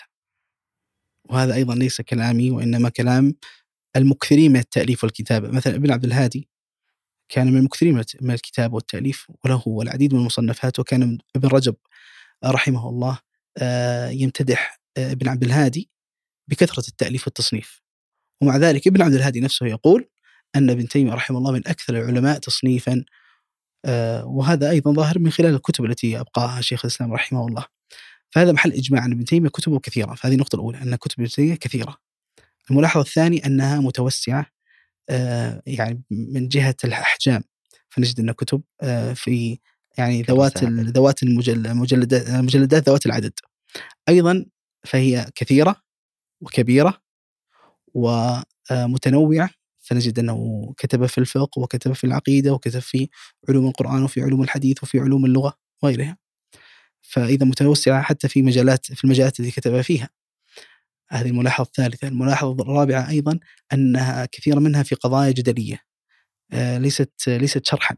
وهذا أيضا ليس كلامي وإنما كلام المكثرين من التأليف والكتابة، مثلا ابن عبد الهادي كان من المكثرين من الكتابة والتأليف وله العديد من المصنفات وكان ابن رجب رحمه الله آه يمتدح آه ابن عبد الهادي بكثرة التأليف والتصنيف. ومع ذلك ابن عبد الهادي نفسه يقول أن ابن تيمية رحمه الله من أكثر العلماء تصنيفا وهذا أيضا ظاهر من خلال الكتب التي أبقاها شيخ الإسلام رحمه الله. فهذا محل إجماع أن ابن تيمية كتبه كثيرة، فهذه النقطة الأولى أن كتب ابن تيمية كثيرة. الملاحظة الثانية أنها متوسعة آه، يعني من جهة الأحجام فنجد أن كتب آه، في يعني ذوات ذوات المجلدات المجلدات ذوات العدد. أيضا فهي كثيرة وكبيرة ومتنوعه فنجد أنه كتب في الفقه وكتب في العقيدة وكتب في علوم القرآن وفي علوم الحديث وفي علوم اللغة وغيرها. فإذا متوسعة حتى في مجالات في المجالات التي كتب فيها. هذه الملاحظة الثالثة. الملاحظة الرابعة أيضا أنها كثير منها في قضايا جدلية. آه، ليست ليست شرحا.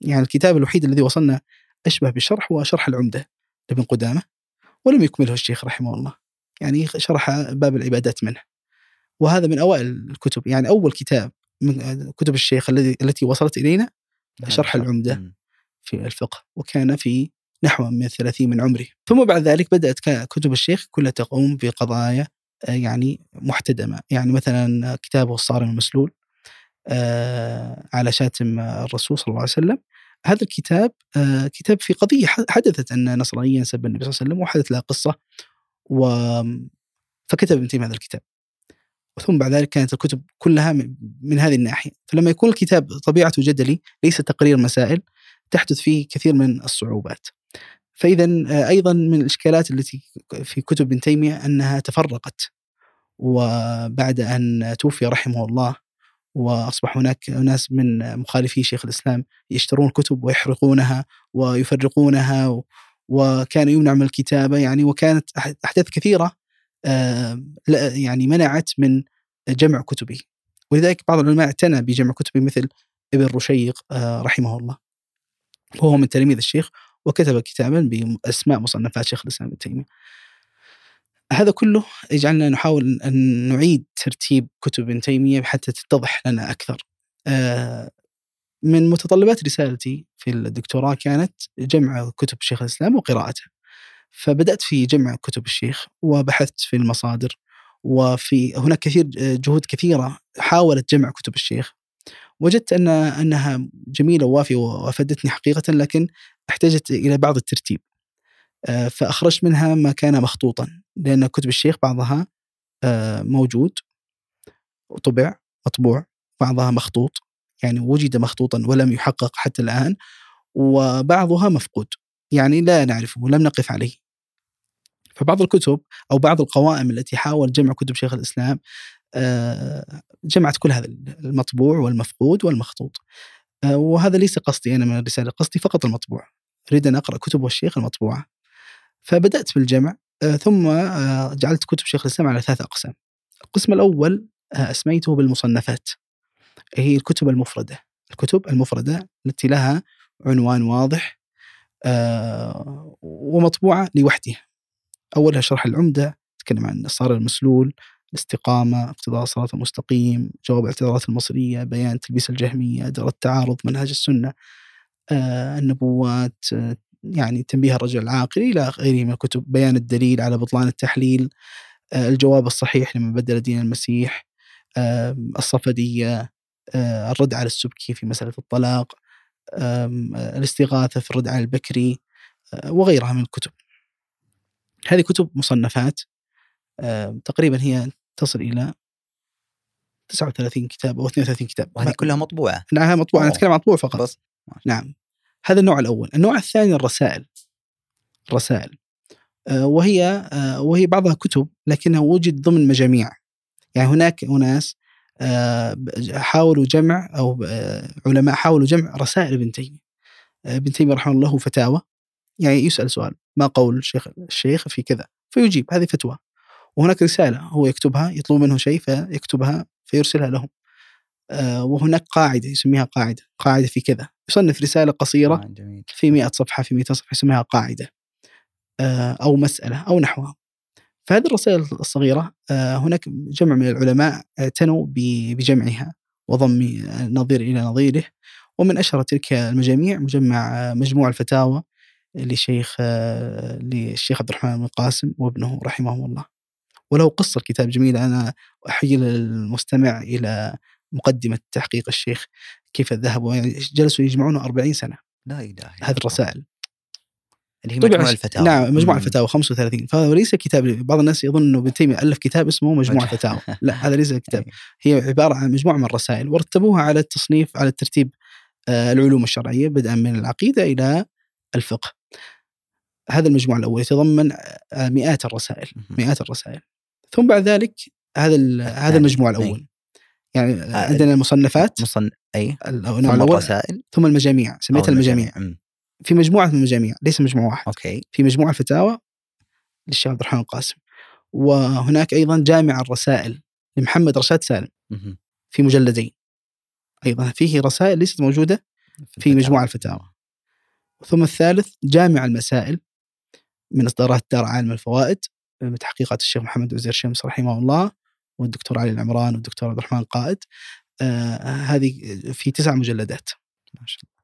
يعني الكتاب الوحيد الذي وصلنا أشبه بالشرح هو شرح العمدة لابن قدامة ولم يكمله الشيخ رحمه الله. يعني شرح باب العبادات منه. وهذا من أوائل الكتب يعني أول كتاب من كتب الشيخ الذي التي وصلت إلينا نعم، شرح العمدة في الفقه وكان في نحو من الثلاثين من عمره ثم بعد ذلك بدأت كتب الشيخ كلها تقوم بقضايا آه، يعني محتدمة. يعني مثلا كتابه الصارم المسلول آه، على شاتم الرسول صلى الله عليه وسلم. هذا الكتاب آه، كتاب في قضية حدثت أن نصرانيا سب النبي صلى الله عليه وسلم وحدث لها قصة و فكتب ابن تيمية هذا الكتاب. ثم بعد ذلك كانت الكتب كلها من هذه الناحية. فلما يكون الكتاب طبيعته جدلي ليس تقرير مسائل تحدث فيه كثير من الصعوبات. فإذا آه، أيضا من الإشكالات التي في كتب ابن تيمية أنها تفرقت. وبعد أن توفي رحمه الله وأصبح هناك ناس من مخالفي شيخ الإسلام يشترون الكتب ويحرقونها ويفرقونها وكان يمنع من الكتابة يعني وكانت أحداث كثيرة يعني منعت من جمع كتبه ولذلك بعض العلماء اعتنى بجمع كتبه مثل ابن رشيق آه، رحمه الله وهو من تلاميذ الشيخ وكتب كتابا بأسماء مصنفات شيخ الإسلام ابن تيمية. هذا كله يجعلنا نحاول أن نعيد ترتيب كتب ابن تيمية حتى تتضح لنا أكثر. آه، من متطلبات رسالتي في الدكتوراه كانت جمع كتب شيخ الإسلام وقراءتها. فبدأت في جمع كتب الشيخ وبحثت في المصادر وفي هناك كثير جهود كثيرة حاولت جمع كتب الشيخ. وجدت أن أنها جميلة ووافية وأفادتني حقيقة لكن احتاجت إلى بعض الترتيب. آه، فأخرجت منها ما كان مخطوطا لأن كتب الشيخ بعضها آه، موجود وطبع مطبوع بعضها مخطوط يعني وجد مخطوطا ولم يحقق حتى الآن وبعضها مفقود. يعني لا نعرفه ولم نقف عليه. فبعض الكتب أو بعض القوائم التي حاول جمع كتب شيخ الإسلام آه، جمعت كل هذا المطبوع والمفقود والمخطوط. آه، وهذا ليس قصدي أنا من الرسالة قصدي فقط المطبوع. أريد أن أقرأ كتب الشيخ المطبوعة. فبدأت بالجمع آه، ثم جعلت كتب شيخ الإسلام على ثلاث أقسام. القسم الأول أسميته بالمصنفات. هي الكتب المفردة. الكتب المفردة التي لها عنوان واضح آه، ومطبوعة لوحدها. أولها شرح العمدة تكلم عن الصار المسلول الاستقامة اقتضاء الصراط المستقيم جواب اعتراضات المصرية بيان تلبيس الجهمية أدرى التعارض منهج السنة آه، النبوات آه، يعني تنبيه الرجل العاقل إلى غيره من الكتب بيان الدليل على بطلان التحليل الجواب الصحيح لمن بدل دين المسيح الصفدية الرد على السبكي في مسألة الطلاق. الاستغاثة في الرد على البكري آه، وغيرها من الكتب. هذه كتب مصنفات تقريبا هي تصل إلى 39 كتاب أو 32 كتاب. وهذه كلها مطبوعة. نعم مطبوعة أنا أتكلم عن مطبوع فقط. بس. نعم. هذا النوع الأول. النوع الثاني الرسائل. الرسائل آه، وهي آه، وهي بعضها كتب لكنها وجد ضمن مجاميع. يعني هناك أناس آه، حاولوا جمع أو علماء حاولوا جمع رسائل ابن تيمية. ابن تيمية رحمه الله فتاوى. يعني يسأل سؤال ما قول الشيخ الشيخ في كذا فيجيب هذه فتوى. وهناك رسالة هو يكتبها يطلب منه شيء فيكتبها فيرسلها لهم. وهناك قاعدة يسميها قاعدة قاعدة في كذا. يصنف رسالة قصيرة في 100 صفحة في 200 صفحة يسميها قاعدة. آه، أو مسألة أو نحوها فهذه الرسائل الصغيرة آه، هناك جمع من العلماء اعتنوا بجمعها وضم نظير إلى نظيره. ومن أشهر تلك المجاميع مجمع مجموع الفتاوى لشيخ آه، للشيخ عبد الرحمن بن قاسم وابنه رحمهم الله. وله قصة كتاب جميل أنا أحيل المستمع إلى مقدمة تحقيق الشيخ كيف ذهبوا يعني جلسوا يجمعونه 40 سنة. لا إله هذه الرسائل. اللي هي مجموع الفتاوى. نعم مجموع الفتاوى 35 فهذا ليس كتاب بعض الناس يظن إنه ابن تيمية ألف كتاب اسمه *laughs* مجموع الفتاوى لا هذا ليس *laughs* كتاب. هي عبارة عن مجموعة من الرسائل ورتبوها على التصنيف على الترتيب آه، العلوم الشرعية بدءا من العقيدة إلى الفقه. هذا المجموع الأول يتضمن آه، مئات الرسائل مئات الرسائل. ثم بعد ذلك هذا هذا المجموع الأول. يعني آه، عندنا المصنفات. مصن أي. ثم الرسائل. ثم المجاميع سميتها المجاميع. في مجموعة من المجاميع ليس مجموعة واحد أوكي. في مجموعة الفتاوى للشيخ عبد الرحمن القاسم. وهناك أيضا جامع الرسائل لمحمد رشاد سالم في مجلدين. أيضا فيه رسائل ليست موجودة في مجموعة الفتاوى. ثم الثالث جامع المسائل من إصدارات دار عالم الفوائد بتحقيقات الشيخ محمد وزير شمس رحمه الله والدكتور علي العمران والدكتور عبد الرحمن القائد. آه هذه في تسع مجلدات. ما شاء الله.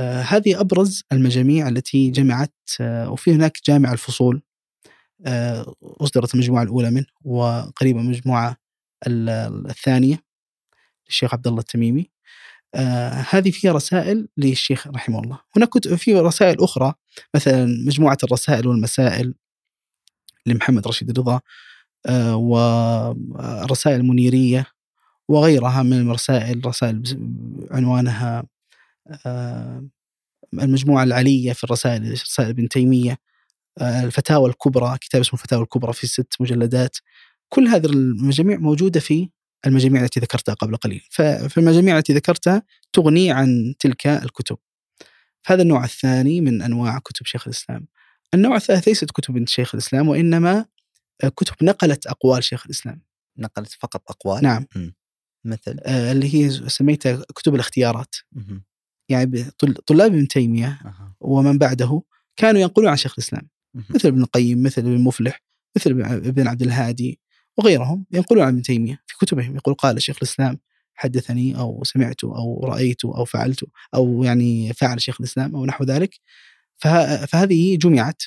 هذه أبرز المجاميع التي جمعت آه، وفي هناك جامع الفصول آه، أصدرت المجموعة الأولى منه وقريبا المجموعة الثانية للشيخ عبد الله التميمي. هذه فيها رسائل للشيخ رحمه الله. هناك في رسائل أخرى مثلا مجموعة الرسائل والمسائل لمحمد رشيد رضا والرسائل المنيرية وغيرها من الرسائل رسائل عنوانها آه، المجموعة العلية في الرسائل رسائل ابن تيمية آه، الفتاوى الكبرى كتاب اسمه الفتاوى الكبرى في ست مجلدات. كل هذه المجاميع موجودة في المجاميع التي ذكرتها قبل قليل. ففي المجاميع التي ذكرتها تغني عن تلك الكتب. هذا النوع الثاني من أنواع كتب شيخ الإسلام. النوع الثالث ليست كتب شيخ الإسلام وإنما كتب نقلت أقوال شيخ الإسلام. نقلت فقط أقوال؟ نعم. م. مثل؟ آه اللي هي سميتها كتب الاختيارات. م. يعني طلاب ابن تيمية ومن بعده كانوا ينقلون عن شيخ الإسلام. مثل ابن القيم مثل ابن مفلح مثل ابن عبد الهادي وغيرهم ينقلون عن ابن تيمية في كتبهم. يقول قال شيخ الإسلام حدثني أو سمعت أو رأيت أو فعلت أو يعني فعل شيخ الإسلام أو نحو ذلك. فهذه جمعت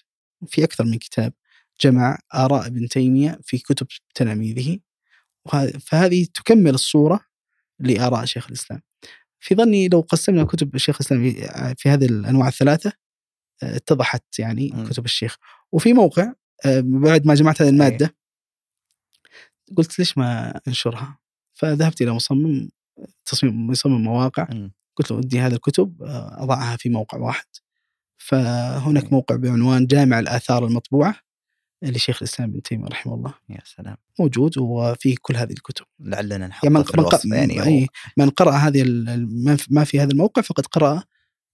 في أكثر من كتاب جمع آراء ابن تيمية في كتب تلاميذه. فهذه تكمل الصورة لآراء شيخ الإسلام. في ظني لو قسمنا كتب الشيخ الاسلام في هذه الأنواع الثلاثة آه، اتضحت يعني م. كتب الشيخ. وفي موقع آه، بعد ما جمعت هذه المادة قلت ليش ما أنشرها؟ فذهبت إلى مصمم تصميم مصمم مواقع. م. قلت له ودي هذه الكتب آه، أضعها في موقع واحد. فهناك موقع بعنوان جامع الآثار المطبوعة. لشيخ الإسلام ابن تيمية رحمه الله. يا سلام. موجود وفيه كل هذه الكتب. لعلنا نحط يعني من, في الوصف يعني أي من قرأ هذه ما في هذا الموقع فقد قرأ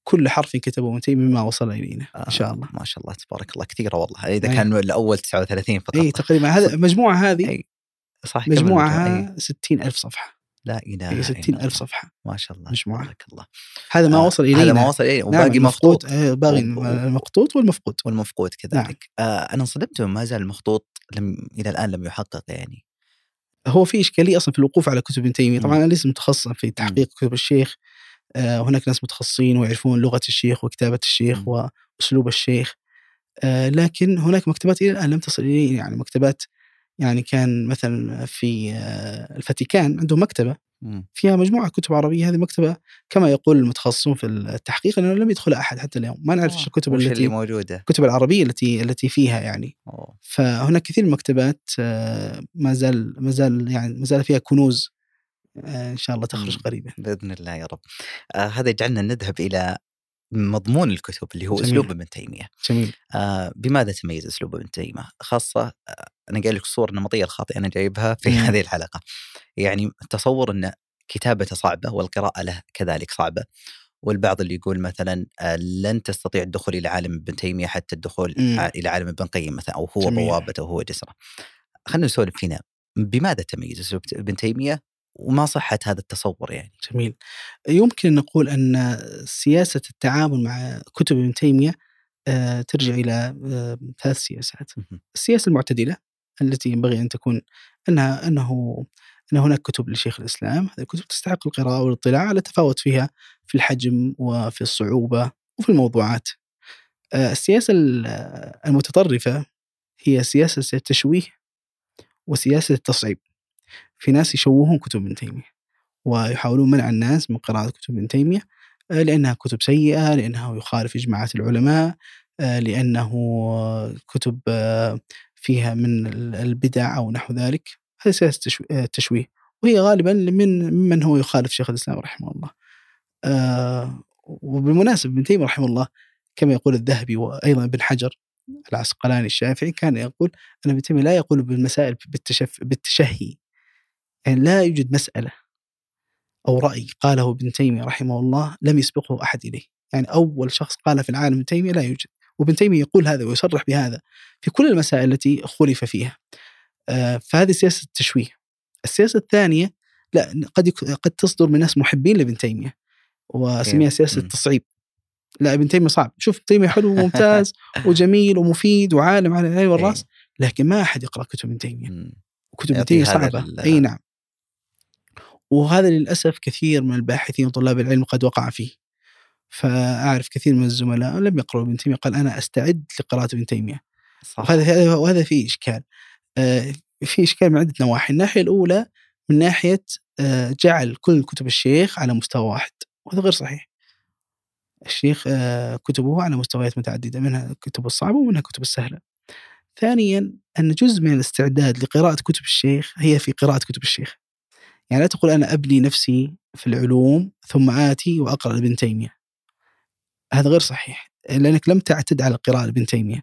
كل حرف كتبه ابن تيمية مما وصل إلينا آه إن شاء الله. ما شاء الله تبارك الله كثيرة والله. إذا كان الأول 39 فقط. إي تقريبا. هذا المجموعه هذه صح مجموعها 60 ألف صفحة. لا إله إلا 60 ألف صفحة. ما شاء الله مجموعة بارك الله. هذا ما آه وصل إلينا هذا ما وصل إلينا. نعم، وباقي نعم مفقود آه باقي المقطوط والمفقود. والمفقود كذلك. نعم. آه أنا انصدمت ما زال المخطوط لم إلى الآن لم يحقق يعني. هو في إشكالية أصلا في الوقوف على كتب ابن تيمية. طبعا أنا ليس متخصصا في تحقيق كتب الشيخ. آه هناك ناس متخصصين ويعرفون لغة الشيخ وكتابة الشيخ م. وأسلوب الشيخ. آه لكن هناك مكتبات إلى الآن لم تصل إلي يعني مكتبات يعني كان مثلا في آه، الفاتيكان عنده مكتبة فيها مجموعة كتب عربية هذه مكتبة كما يقول المتخصصون في التحقيق أنه لم يدخل أحد حتى اليوم ما نعرف إيش الكتب التي اللي موجودة الكتب العربية التي التي فيها يعني أوه. فهناك كثير من المكتبات آه، ما زال ما زال يعني ما زال فيها كنوز آه، إن شاء الله تخرج. قريبا بإذن الله يا رب. آه هذا يجعلنا نذهب إلى مضمون الكتب اللي هو جميل. أسلوب ابن تيمية. جميل آه بماذا تميز أسلوب ابن تيمية؟ خاصة آه أنا قايل لك الصور النمطيه الخاطئه أنا جايبها في مم. هذه الحلقة. يعني تصور أن كتابته صعبة والقراءة له كذلك صعبة. والبعض اللي يقول مثلا آه، لن تستطيع الدخول إلى عالم ابن تيمية حتى الدخول مم. إلى عالم ابن قيم مثلا أو هو جميل. بوابته وهو جسره. خلينا نسولف هنا بماذا تميز أسلوب ابن تيمية وما صحه هذا التصور يعني؟ جميل. يمكن نقول أن سياسة التعامل مع كتب ابن تيمية آه، ترجع إلى آه، ثلاث سياسات. السياسة المعتدلة التي ينبغي أن تكون أنها أنه أن هناك كتب لشيخ الإسلام. هذه الكتب تستحق القراءة والاطلاع على تفاوت فيها في الحجم وفي الصعوبة وفي الموضوعات. آه، السياسة ال- المتطرفة هي سياسة التشويه وسياسة التصعيب. في ناس يشوهون كتب ابن تيمية ويحاولون منع الناس من قراءة كتب ابن تيمية آه، لأنها كتب سيئة لأنه يخالف إجماعات العلماء آه، لأنه كتب آه، فيها من البدع أو نحو ذلك. هذه آه، التشويه. وهي غالبا من ممن هو يخالف شيخ الإسلام رحمه الله. وبالمناسبة ابن تيمية رحمه الله كما يقول الذهبي وأيضا ابن حجر العسقلاني الشافعي كان يقول أن ابن تيمية لا يقول بالمسائل بالتشف بالتشهي. يعني لا يوجد مسألة أو رأي قاله ابن تيمية رحمه الله لم يسبقه أحد إليه. يعني أول شخص قال في العالم ابن تيمية لا يوجد. وابن تيمية يقول هذا ويصرح بهذا في كل المسائل التي خلف فيها. آه، فهذه سياسة التشويه. السياسة الثانية لا قد يك- قد تصدر من ناس محبين لابن تيمية وسميها سياسة. التصعيب. لا ابن تيمية صعب. شوف ابن تيمية حلو وممتاز *laughs* وجميل ومفيد وعالم على العين والرأس لكن ما أحد يقرأ كتب ابن تيمية. كتب ابن تيمية صعبة. أي نعم. وهذا للأسف كثير من الباحثين وطلاب العلم قد وقع فيه. فأعرف كثير من الزملاء لم يقرأوا ابن تيمية قال أنا أستعد لقراءة ابن تيمية. صح. وهذا وهذا فيه إشكال. آه، في إشكال من عدة نواحي. الناحية الأولى من ناحية آه، جعل كل كتب الشيخ على مستوى واحد وهذا غير صحيح. الشيخ آه، كتبه على مستويات متعددة منها الكتب الصعبة ومنها الكتب السهلة. ثانيا أن جزء من الاستعداد لقراءة كتب الشيخ هي في قراءة كتب الشيخ. يعني لا تقول أنا أبني نفسي في العلوم ثم آتي وأقرأ ابن تيمية. هذا غير صحيح لأنك لم تعتد على القراءه لابن تيمية.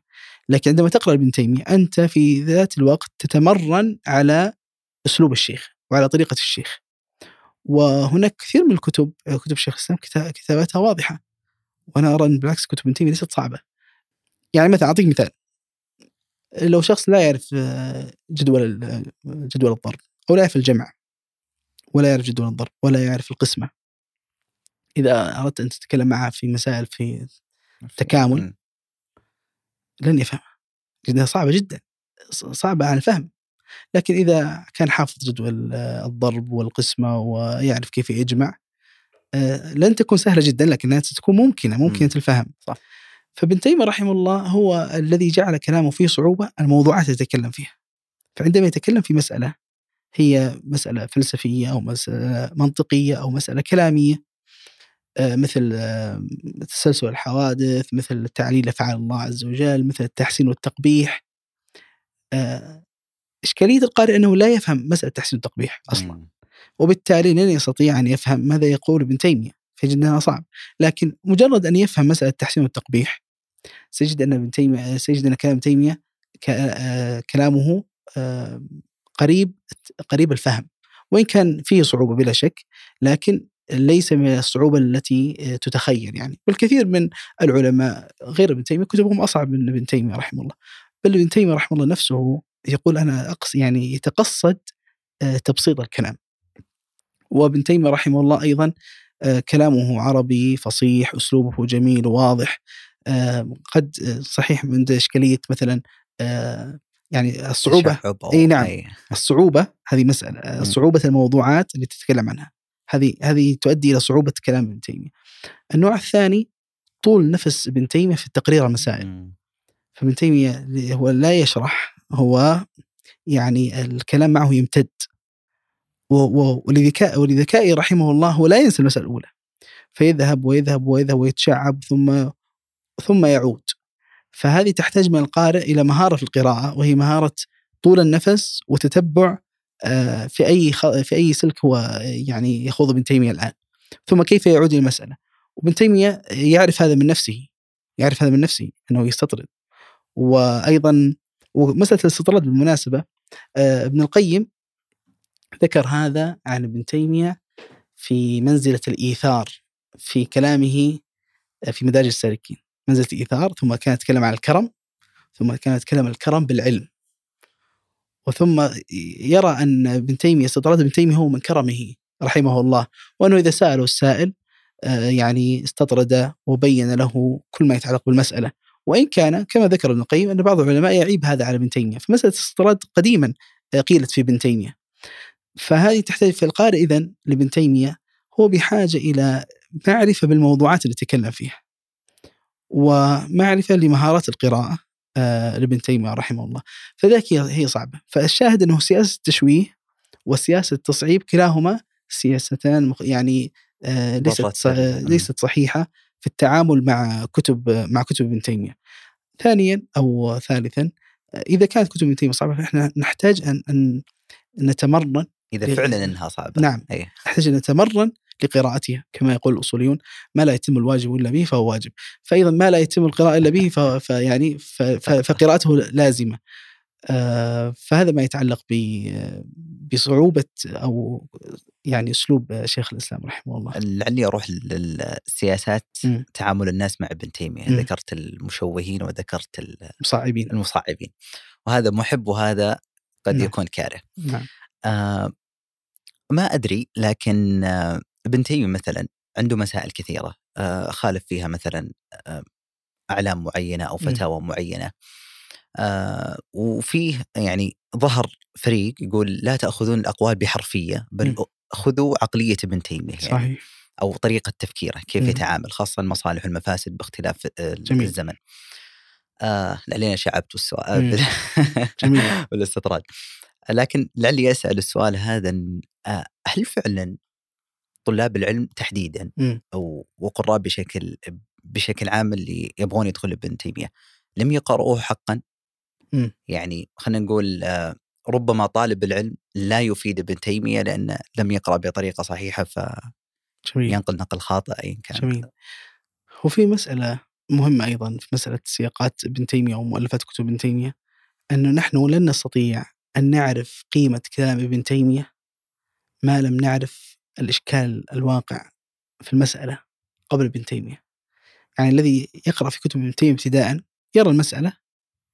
لكن عندما تقرأ ابن تيمية أنت في ذات الوقت تتمرن على أسلوب الشيخ وعلى طريقة الشيخ. وهناك كثير من الكتب كتب شيخ الإسلام كتا- كتاباتها واضحة. وأنا أرى أن بالعكس كتب ابن تيمية ليست صعبة. يعني مثلا أعطيك مثال. لو شخص لا يعرف آه، جدول جدول الضرب أو لا يعرف الجمع ولا يعرف جدول الضرب ولا يعرف القسمة. إذا أردت أن تتكلم معه في مسائل في تكامل. لن يفهمها لأنها صعبة جدا. صعبة على الفهم. لكن إذا كان حافظ جدول آه، الضرب والقسمة ويعرف كيف يجمع آه، لن تكون سهلة جدا لكنها ستكون ممكنة ممكنة مم. الفهم. صح. فابن تيمية رحمه الله هو الذي جعل كلامه فيه صعوبة الموضوعات اللي يتكلم فيها. فعندما يتكلم في مسألة هي مسألة فلسفية أو مسألة منطقية أو مسألة كلامية. آه، مثل آه، تسلسل الحوادث مثل تعليل أفعال الله عز وجل مثل التحسين والتقبيح. آه، إشكالية القارئ أنه لا يفهم مسألة التحسين والتقبيح أصلا. وبالتالي لن يستطيع أن يفهم ماذا يقول ابن تيمية. فيجد أنها صعب. لكن مجرد أن يفهم مسألة التحسين والتقبيح سيجد أن ابن تيمية سيجد أن كلام تيمية آه، كلامه آه، قريب قريب الفهم وإن كان فيه صعوبة بلا شك لكن ليس من الصعوبة التي آه، تتخيل يعني. والكثير من العلماء غير ابن تيمية كتبهم أصعب من ابن تيمية رحمه الله. بل ابن تيمية رحمه الله نفسه يقول أنا أقص يعني يتقصد آه، تبسيط الكلام. وابن تيمية رحمه الله أيضا آه، كلامه عربي فصيح أسلوبه جميل وواضح آه، قد صحيح من إشكالية مثلا يعني أو- أي نعم. أي. الصعوبة هذه مسألة مم. صعوبة الموضوعات اللي تتكلم عنها هذه هذه تؤدي إلى صعوبة كلام ابن تيمية النوع الثاني طول نفس ابن تيمية في تقرير المسائل. فابن تيمية هو لا يشرح هو يعني الكلام معه يمتد ولذكاء ولذكائه رحمه الله هو لا ينسى المسألة الأولى فيذهب ويذهب ويذهب ويتشعب ثم ثم يعود فهذه تحتاج من القارئ إلى مهارة في القراءة وهي مهارة طول النفس وتتبع آه، في أي في أي سلك هو يعني يخوض ابن تيمية الآن. ثم كيف يعود إلى المسألة؟ وابن تيمية يعرف هذا من نفسه يعرف هذا من نفسه أنه يستطرد. وأيضا ومسألة الاستطراد بالمناسبة آه، ابن القيم ذكر هذا عن ابن تيمية في منزلة الإيثار في كلامه في مدارج السالكين. منزله الايثار ثم كان يتكلم عن الكرم ثم كان يتكلم عن الكرم بالعلم. وثم يرى أن ابن تيمية استطراد ابن تيمية هو من كرمه رحمه الله. وأنه إذا سأله السائل آه، يعني استطرد وبين له كل ما يتعلق بالمسألة. وإن كان كما ذكر ابن القيم أن بعض العلماء يعيب هذا على ابن تيمية. فمسألة الاستطراد قديما آه، قيلت في ابن تيمية. فهذه تحتاج في القارئ اذا لابن تيمية هو بحاجة إلى معرفة بالموضوعات اللي يتكلم فيها. ومعرفة لمهارات القراءة آه، لابن تيمية رحمه الله. فذاك هي صعبة. فالشاهد أنه سياسة التشويه وسياسة التصعيب كلاهما سياستان يعني آه، ليست ليست صحيحة في التعامل مع كتب مع كتب ابن تيمية. ثانيا أو ثالثا إذا كانت كتب ابن تيمية صعبة فإحنا نحتاج ان أن نتمرن إذا فعلا إنها صعبة. نعم. أيه. نحتاج أن نتمرن لقراءتها كما يقول الأصوليون ما لا يتم الواجب إلا به فهو واجب فايضا ما لا يتم القراءة إلا به فيعني فقراءته لازمة آه، فهذا ما يتعلق بصعوبة أو يعني أسلوب شيخ الإسلام رحمه الله لعلي أروح للسياسات م. تعامل الناس مع ابن تيمية م. ذكرت المشوهين وذكرت المصعبين المصعبين وهذا محب وهذا قد نعم. يكون كاره نعم. آه ما أدري لكن آه ابن تيمية مثلا عنده مسائل كثيرة آه خالف فيها مثلا آه أعلام معينة أو فتاوى م. معينة آه وفيه يعني ظهر فريق يقول لا تأخذون الأقوال بحرفية بل م. خذوا عقلية ابن تيمية يعني صحيح أو طريقة تفكيره كيف م. يتعامل خاصة المصالح والمفاسد باختلاف جميل. الزمن آه شعبت السؤال جميل *laughs* بالاستطراد لكن لعلي أسأل السؤال هذا هل فعلا طلاب العلم تحديدا م. أو وقراء بشكل بشكل عام اللي يبغون يدخلوا ابن تيمية لم يقرؤوه حقا م. يعني خلينا نقول آه، ربما طالب العلم لا يفيد ابن تيمية لأنه لم يقرأ بطريقة صحيحة ف جميل. ينقل نقل خاطئ ايا كان جميل وفي مسألة مهمة أيضا في مسألة سياقات ابن تيمية ومؤلفات كتب ابن تيمية أنه نحن لن نستطيع أن نعرف قيمة كلام ابن تيمية ما لم نعرف الإشكال الواقع في المسألة قبل ابن تيمية. يعني الذي يقرأ في كتب ابن تيمية ابتداء يرى المسألة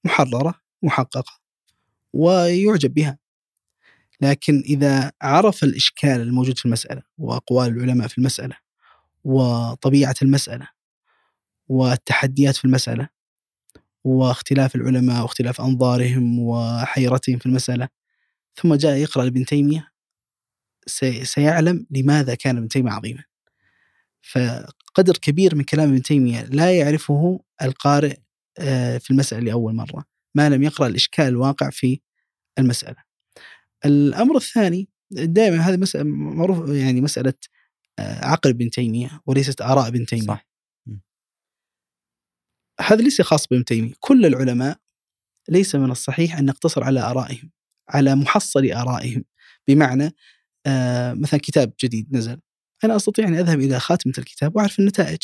محررة محققة ويعجب بها. لكن إذا عرف الإشكال الموجود في المسألة وأقوال العلماء في المسألة وطبيعة المسألة والتحديات في المسألة واختلاف العلماء واختلاف أنظارهم وحيرتهم في المسألة ثم جاء يقرأ لابن تيمية سيعلم لماذا كان ابن تيمية عظيما. فقدر كبير من كلام ابن تيمية لا يعرفه القارئ آه، في المسألة لأول مرة ما لم يقرأ الإشكال الواقع في المسألة. الأمر الثاني دائما هذه مسألة معروف يعني مسألة آه، عقل ابن تيمية وليست آراء ابن تيمية. صح. هذا ليس خاص بابن تيمية. كل العلماء ليس من الصحيح أن نقتصر على آرائهم على محصل آرائهم. بمعنى مثلا كتاب جديد نزل أنا أستطيع أن أذهب إلى خاتمة الكتاب وأعرف النتائج.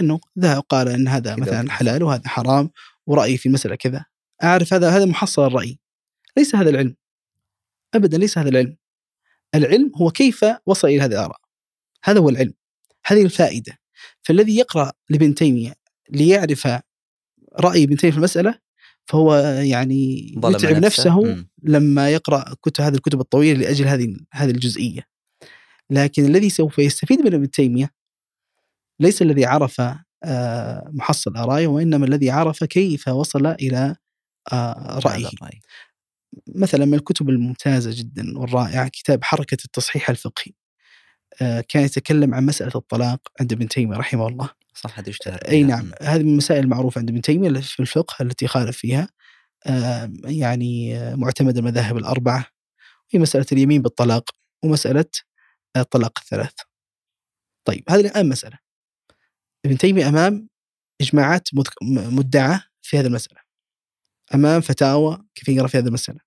إنه ذهب قال إن هذا مثلا حلال وهذا حرام ورأيي في المسألة كذا. أعرف هذا هذا محصل الرأي. ليس هذا العلم. ابدا ليس هذا العلم. العلم هو كيف وصل إلى هذه الآراء. هذا هو العلم. هذه الفائدة. فالذي يقرأ لابن تيمية ليعرف رأي ابن تيمية في المسألة فهو يعني يتعب نفسه, نفسه لما يقرأ كتب هذه الكتب الطويلة لأجل هذه هذه الجزئية. لكن الذي سوف يستفيد من ابن تيمية ليس الذي عرف آه، محصل آرائه وإنما الذي عرف كيف وصل إلى آه، رأيه. مثلا من الكتب الممتازة جدا والرائعة كتاب حركة التصحيح الفقهي آه، كان يتكلم عن مسألة الطلاق عند ابن تيمية رحمه الله. صح هذا اشتهر أي نعم هذه من المسائل المعروفة عند ابن تيمية في الفقه التي خالف فيها يعني معتمد المذاهب الأربعة هي مسألة اليمين بالطلاق ومسألة الطلاق الثلاث طيب هذه الآن مسألة ابن تيمية أمام إجماعات مدعاة في هذه المسألة أمام فتاوى كثيرة في هذه المسألة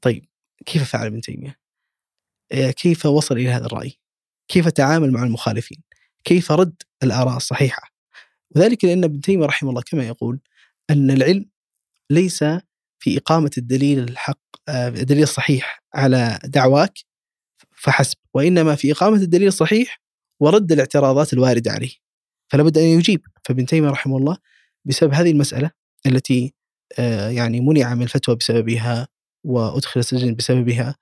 طيب كيف فعل ابن تيمية؟ آه، كيف وصل إلى هذا الرأي؟ كيف تعامل مع المخالفين؟ كيف رد الآراء الصحيحة؟ وذلك لأن ابن تيمية رحمه الله كما يقول أن العلم ليس في إقامة الدليل الحق آه، الدليل الصحيح على دعواك فحسب وإنما في إقامة الدليل الصحيح ورد الاعتراضات الواردة عليه. فلا بد أن يجيب. فابن تيمية رحمه الله بسبب هذه المسألة التي آه، يعني منع من الفتوى بسببها وأدخل السجن بسببها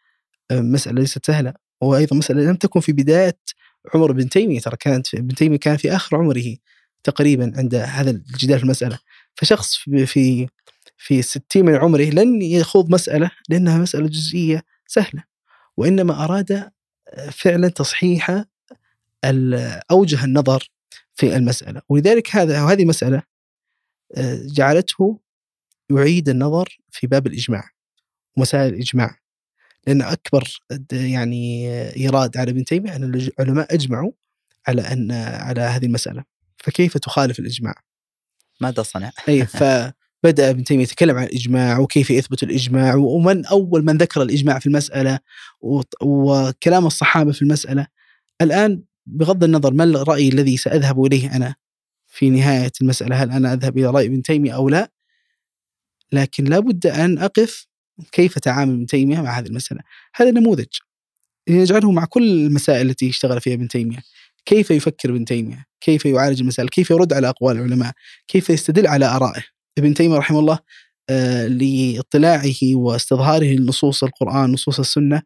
آه، مسألة ليست سهلة. وأيضا مسألة لم تكن في بداية عمر ابن تيمية ترى كانت ابن تيمية كان في آخر عمره تقريبا عند هذا الجدال في المسألة. فشخص في في الستين من عمره لن يخوض مسألة لأنها مسألة جزئية سهلة وإنما أراد آه، فعلا تصحيح أوجه النظر في المسألة. ولذلك هذا وهذه المساله آه، جعلته يعيد النظر في باب الإجماع ومسائل الإجماع. لأن أكبر يعني إيراد على ابن تيمية أن العلماء أجمعوا على أن على هذه المسألة فكيف تخالف الإجماع؟ ماذا صنع؟ أي *laughs* فبدأ ابن تيمية يتكلم عن الإجماع وكيف يثبت الإجماع ومن أول من ذكر الإجماع في المسألة وكلام الصحابة في المسألة الآن بغض النظر ما الرأي الذي سأذهب إليه أنا في نهاية المسألة هل أنا أذهب إلى رأي ابن تيمية أو لا؟ لكن لابد أن أقف كيف تعامل ابن تيمية مع هذه المسألة؟ هذا نموذج نجعله مع كل المسائل التي اشتغل فيها ابن تيمية كيف يفكر ابن تيمية؟ كيف يعالج المسائل؟ كيف يرد على أقوال العلماء؟ كيف يستدل على آرائه؟ ابن تيمية رحمه الله آه، لاطلاعه واستظهاره لنصوص القرآن نصوص السنة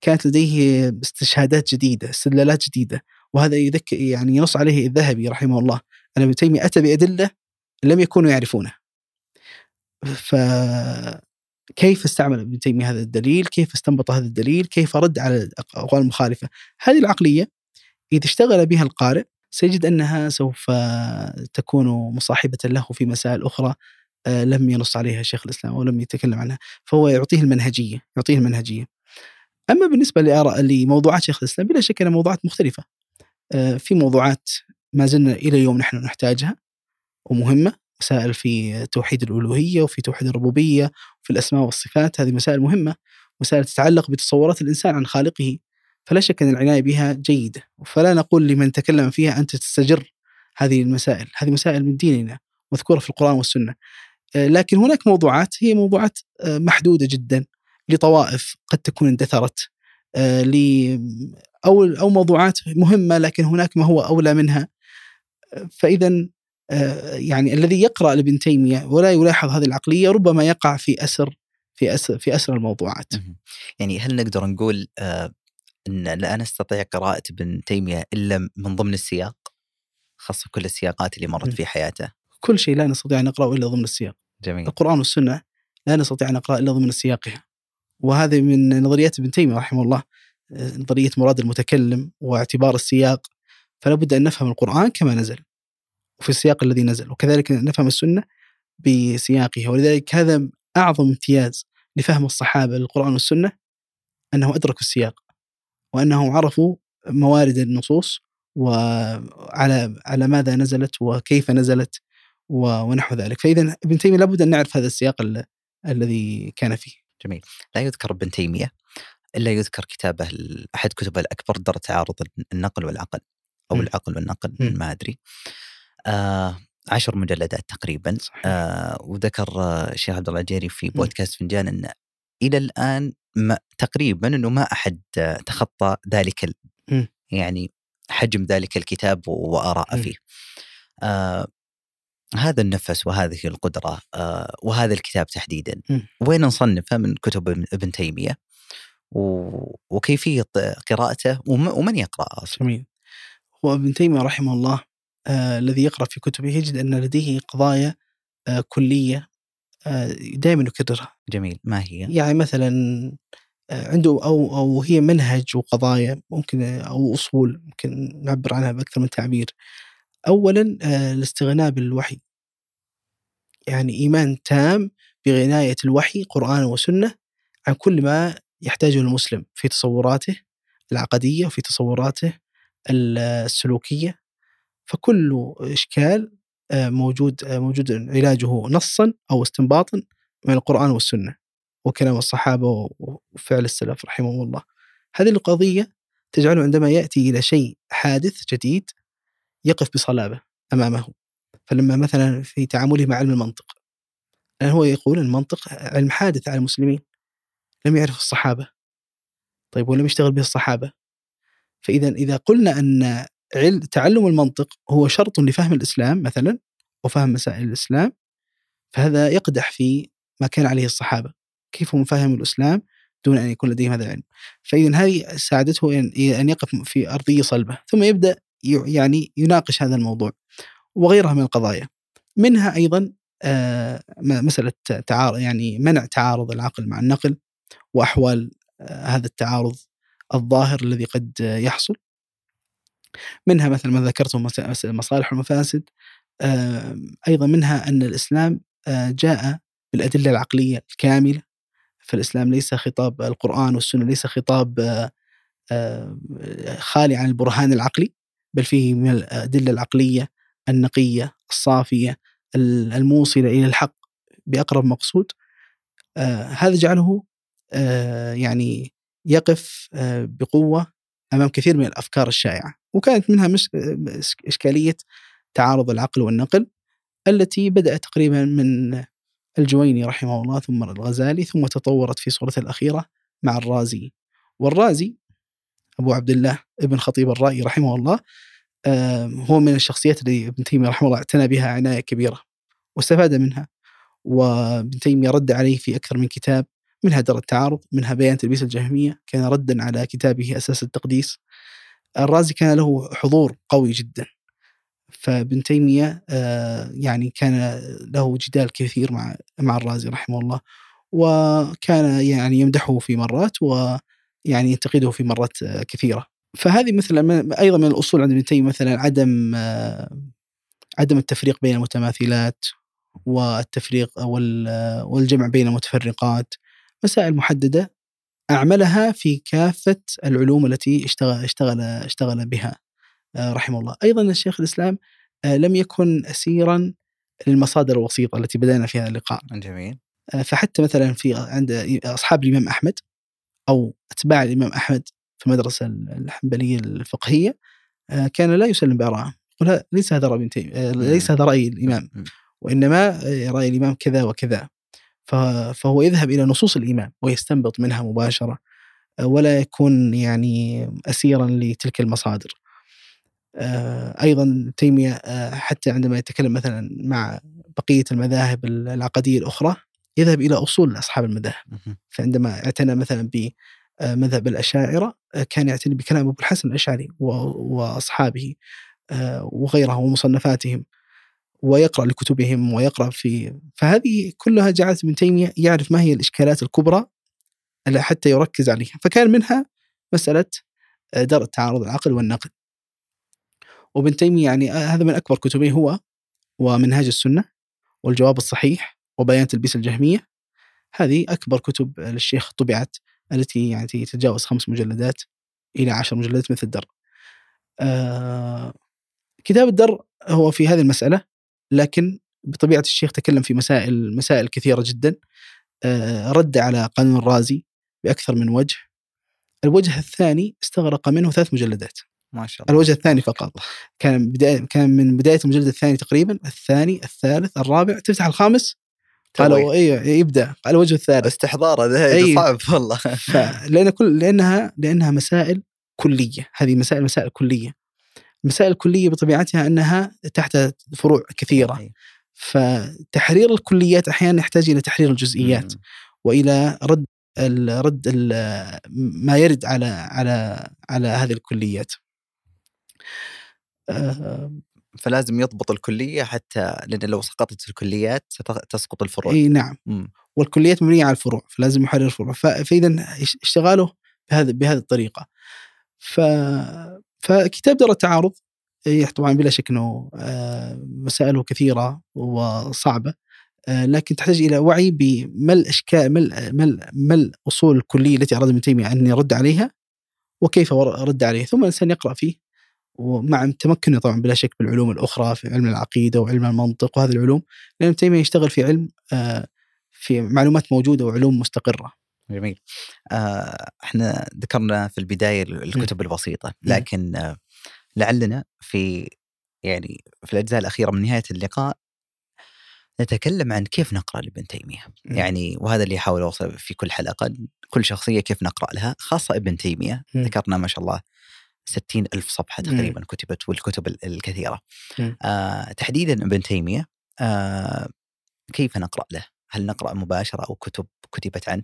كانت لديه استشهادات جديدة استدلالات جديدة وهذا يذكر يعني ينص عليه الذهبي رحمه الله أن ابن تيمية أتى بأدلة لم يكونوا يعرفونها فكيف استعمل ابن تيمية هذا الدليل؟ كيف استنبط هذا الدليل؟ كيف رد على الأقوال المخالفة؟ هذه العقلية إذا اشتغل بها القارئ سيجد أنها سوف تكون مصاحبة له في مسائل أخرى آه، لم ينص عليها شيخ الإسلام ولم يتكلم عنها، فهو يعطيه المنهجية، يعطيه المنهجية. أما بالنسبة لآراء لموضوعات شيخ الإسلام بلا شك انها موضوعات مختلفة. آه، في موضوعات ما زلنا إلى اليوم نحن نحتاجها ومهمة مسائل في توحيد الألوهية وفي توحيد الربوبية وفي الأسماء والصفات هذه مسائل مهمة مسائل تتعلق بتصورات الإنسان عن خالقه فلا شك أن العناية بها جيدة فلا نقول لمن تكلم فيها أنت تستجر هذه المسائل هذه مسائل من ديننا مذكورة في القرآن والسنة. آه، لكن هناك موضوعات هي موضوعات آه، محدودة جدا لطوائف قد تكون اندثرت ل أو أو موضوعات مهمة لكن هناك ما هو أولى منها. فاذا آه، يعني الذي يقرأ لابن تيمية ولا يلاحظ هذه العقلية ربما يقع في أسر في اسر في أسر الموضوعات. يعني هل نقدر نقول آه، إن لا نستطيع قراءة ابن تيمية إلا من ضمن السياق؟ خاصة كل السياقات اللي مرت في حياته. كل شيء لا نستطيع أن نقرأه إلا ضمن السياق. جميل. القرآن والسنة لا نستطيع أن نقرأه إلا ضمن سياقها. وهذه من نظريات ابن تيمية رحمه الله آه، نظرية مراد المتكلم واعتبار السياق فلا بد أن نفهم القرآن كما نزل. وفي السياق الذي نزل وكذلك نفهم السنة بسياقها. ولذلك هذا أعظم امتياز لفهم الصحابة للقرآن والسنة أنهم أدركوا السياق وأنهم عرفوا موارد النصوص وعلى على ماذا نزلت وكيف نزلت ونحو ذلك. فإذا ابن تيمية لابد أن نعرف هذا السياق الذي كان فيه. جميل. لا يذكر ابن تيمية إلا يذكر كتابه أحد كتبه الأكبر در تعارض النقل والعقل أو م. العقل والنقل م. ما أدري. آه عشر مجلدات تقريبا. آه وذكر الشيخ عبد الله الجيري في بودكاست فنجان إن إلى الآن ما تقريبا إنه ما أحد تخطى ذلك ال يعني حجم ذلك الكتاب وآراء فيه. آه هذا النفس وهذه القدرة آه وهذا الكتاب تحديدا. وين نصنفه؟ من كتب ابن تيمية. وكيفية قراءته؟ ومن يقرأ أصلا. جميل. هو ابن تيمية رحمه الله الذي يقرأ في كتبه يجد أن لديه قضايا آه كلية آه دائما يكررها. جميل. ما هي؟ يعني مثلا آه عنده أو أو هي منهج وقضايا ممكن أو أصول ممكن نعبر عنها بأكثر من تعبير. أولا آه الاستغناء بالوحي. يعني إيمان تام بغناية الوحي قرآن وسنة عن كل ما يحتاجه المسلم في تصوراته العقدية وفي تصوراته السلوكية. فكل إشكال آه، موجود آه، موجود علاجه نصا أو استنباطا من القرآن والسنة وكلام الصحابة وفعل السلف رحمهم الله. هذه القضية تجعله عندما يأتي إلى شيء حادث جديد يقف بصلابة أمامه. فلما مثلا في تعامله مع علم المنطق هو يقول المنطق علم حادث على المسلمين لم يعرف الصحابة. طيب ولم يشتغل به الصحابة؟ فإذا إذا قلنا أن تعلم المنطق هو شرط لفهم الإسلام مثلا وفهم مسائل الإسلام فهذا يقدح في ما كان عليه الصحابة. كيف هم فهموا الإسلام دون أن يكون لديهم هذا العلم؟ فإذا هذه ساعدته أن يقف في أرضية صلبة ثم يبدأ يعني يناقش هذا الموضوع وغيرها من القضايا. منها أيضا آه، مسألة تعارض يعني منع تعارض العقل مع النقل وأحوال آه، هذا التعارض الظاهر الذي قد يحصل. منها مثل ما ذكرتم المصالح والمفاسد أيضا منها أن الإسلام آه، جاء بالأدلة العقلية الكاملة فالإسلام ليس خطاب القرآن والسنة ليس خطاب خالي عن البرهان العقلي بل فيه من الأدلة العقلية النقية الصافية الموصلة إلى الحق بأقرب مقصود. آه، هذا جعله آه، يعني يقف آه، بقوة أمام كثير من الأفكار الشائعة. وكانت منها مش إشكالية تعارض العقل والنقل التي بدأت تقريبا من الجويني رحمه الله ثم الغزالي ثم تطورت في صورتها الأخيرة مع الرازي. والرازي أبو عبد الله ابن خطيب الرائي رحمه الله هو من الشخصيات اللي ابن تيمية رحمه الله اعتنى بها عناية كبيرة واستفاد منها. وابن تيمية رد عليه في أكثر من كتاب منها در التعارض منها بيان تلبيس الجهمية كان ردا على كتابه أساس التقديس. الرازي كان له حضور قوي جدا. فابن تيمية آه، يعني كان له جدال كثير مع مع الرازي رحمه الله وكان يعني يمدحه في مرات ويعني ينتقده في مرات آه، كثيرة. فهذه مثلا أيضا من الأصول عند ابن تيمية مثلا عدم آه، عدم التفريق بين المتماثلات والتفريق والجمع بين المتفرقات مسائل محددة. أعملها في كافة العلوم التي اشتغل اشتغل اشتغل بها آه، رحمه الله. أيضا الشيخ الإسلام آه، لم يكن اسيرا للمصادر الوسيطة التي بدأنا فيها اللقاء. جميل. فحتى مثلا في عند أصحاب الإمام أحمد أو أتباع الإمام أحمد في المدرسة الحنبلية الفقهية آه، كان لا يسلم بآرائه يقول ليس هذا رأي آه، ليس هذا رأي الإمام وإنما آه، رأي الإمام كذا وكذا فهو يذهب إلى نصوص الإمام ويستنبط منها مباشرة ولا يكون يعني أسيرا لتلك المصادر. أيضا تيمية حتى عندما يتكلم مثلا مع بقية المذاهب العقدية الأخرى يذهب إلى أصول أصحاب المذاهب. فعندما اعتنى مثلا آه، مذهب الأشاعرة آه، كان يعتني بكلام أبو الحسن الأشعري وأصحابه آه، وغيره ومصنفاتهم. ويقرأ لكتبهم ويقرأ في فهذه كلها جعلت ابن تيمية يعرف ما هي الإشكالات الكبرى حتى يركز عليها. فكان منها مسألة درء تعارض العقل والنقل. وابن تيمية يعني هذا من أكبر كتبه هو ومنهاج السنة والجواب الصحيح وبيان تلبيس الجهمية. هذه أكبر كتب للشيخ طبعت التي يعني تتجاوز خمس مجلدات إلى عشر مجلدات مثل الدر. آه كتاب الدر هو في هذه المسألة لكن بطبيعة الشيخ تكلم في مسائل مسائل كثيرة جدا. آه رد على قانون الرازي بأكثر من وجه. الوجه الثاني استغرق منه ثلاث مجلدات. ما شاء الله. الوجه الثاني فقط. كان بداية كان من بداية المجلد الثاني تقريبا الثاني الثالث الرابع تفتح الخامس؟ قالوا أيوه يبدأ. الوجه الثالث. استحضار هذا أيوه. صعب والله. لأن كل لأنها لأنها مسائل كلية. هذه مسائل مسائل كلية. المسائل الكليه بطبيعتها أنها تحت فروع كثيرة. فتحرير الكليات أحيانا يحتاج إلى تحرير الجزئيات. وإلى رد ال رد ال ما يرد على على على هذه الكليات آه، فلازم يضبط الكلية حتى لأن لو سقطت الكليات ستسقط الفروع إي نعم م. والكليات مبنية على الفروع فلازم يحرر الفروع فاذا اشتغاله بهذه بهذه الطريقة ف فكتاب دار التعارض طبعا بلا شك إنه آه، مسائله كثيرة وصعبة آه، لكن تحتاج إلى وعي بما الاشكال ما ما الاصول الكلية التي أراد ابن تيمية أن يرد عليها وكيف رد عليه ثم الإنسان يقرأ فيه ومع تمكنه طبعا بلا شك بالعلوم الأخرى في علم العقيدة وعلم المنطق وهذه العلوم لأن ابن تيمية يشتغل في علم آه، في معلومات موجودة وعلوم مستقرة. جميل آه إحنا ذكرنا في البداية الكتب البسيطة لكن آه لعلنا في يعني في الأجزاء الأخيرة من نهاية اللقاء نتكلم عن كيف نقرأ لابن تيمية م. يعني وهذا اللي احاول اوصله في كل حلقة كل شخصية كيف نقرأ لها خاصة ابن تيمية م. ذكرنا ما شاء الله ستين ألف صفحة. تقريبا كتبت والكتب ال- الكثيرة. آه تحديدا ابن تيمية آه كيف نقرأ له هل نقرأ مباشرة أو كتب كتبت عنه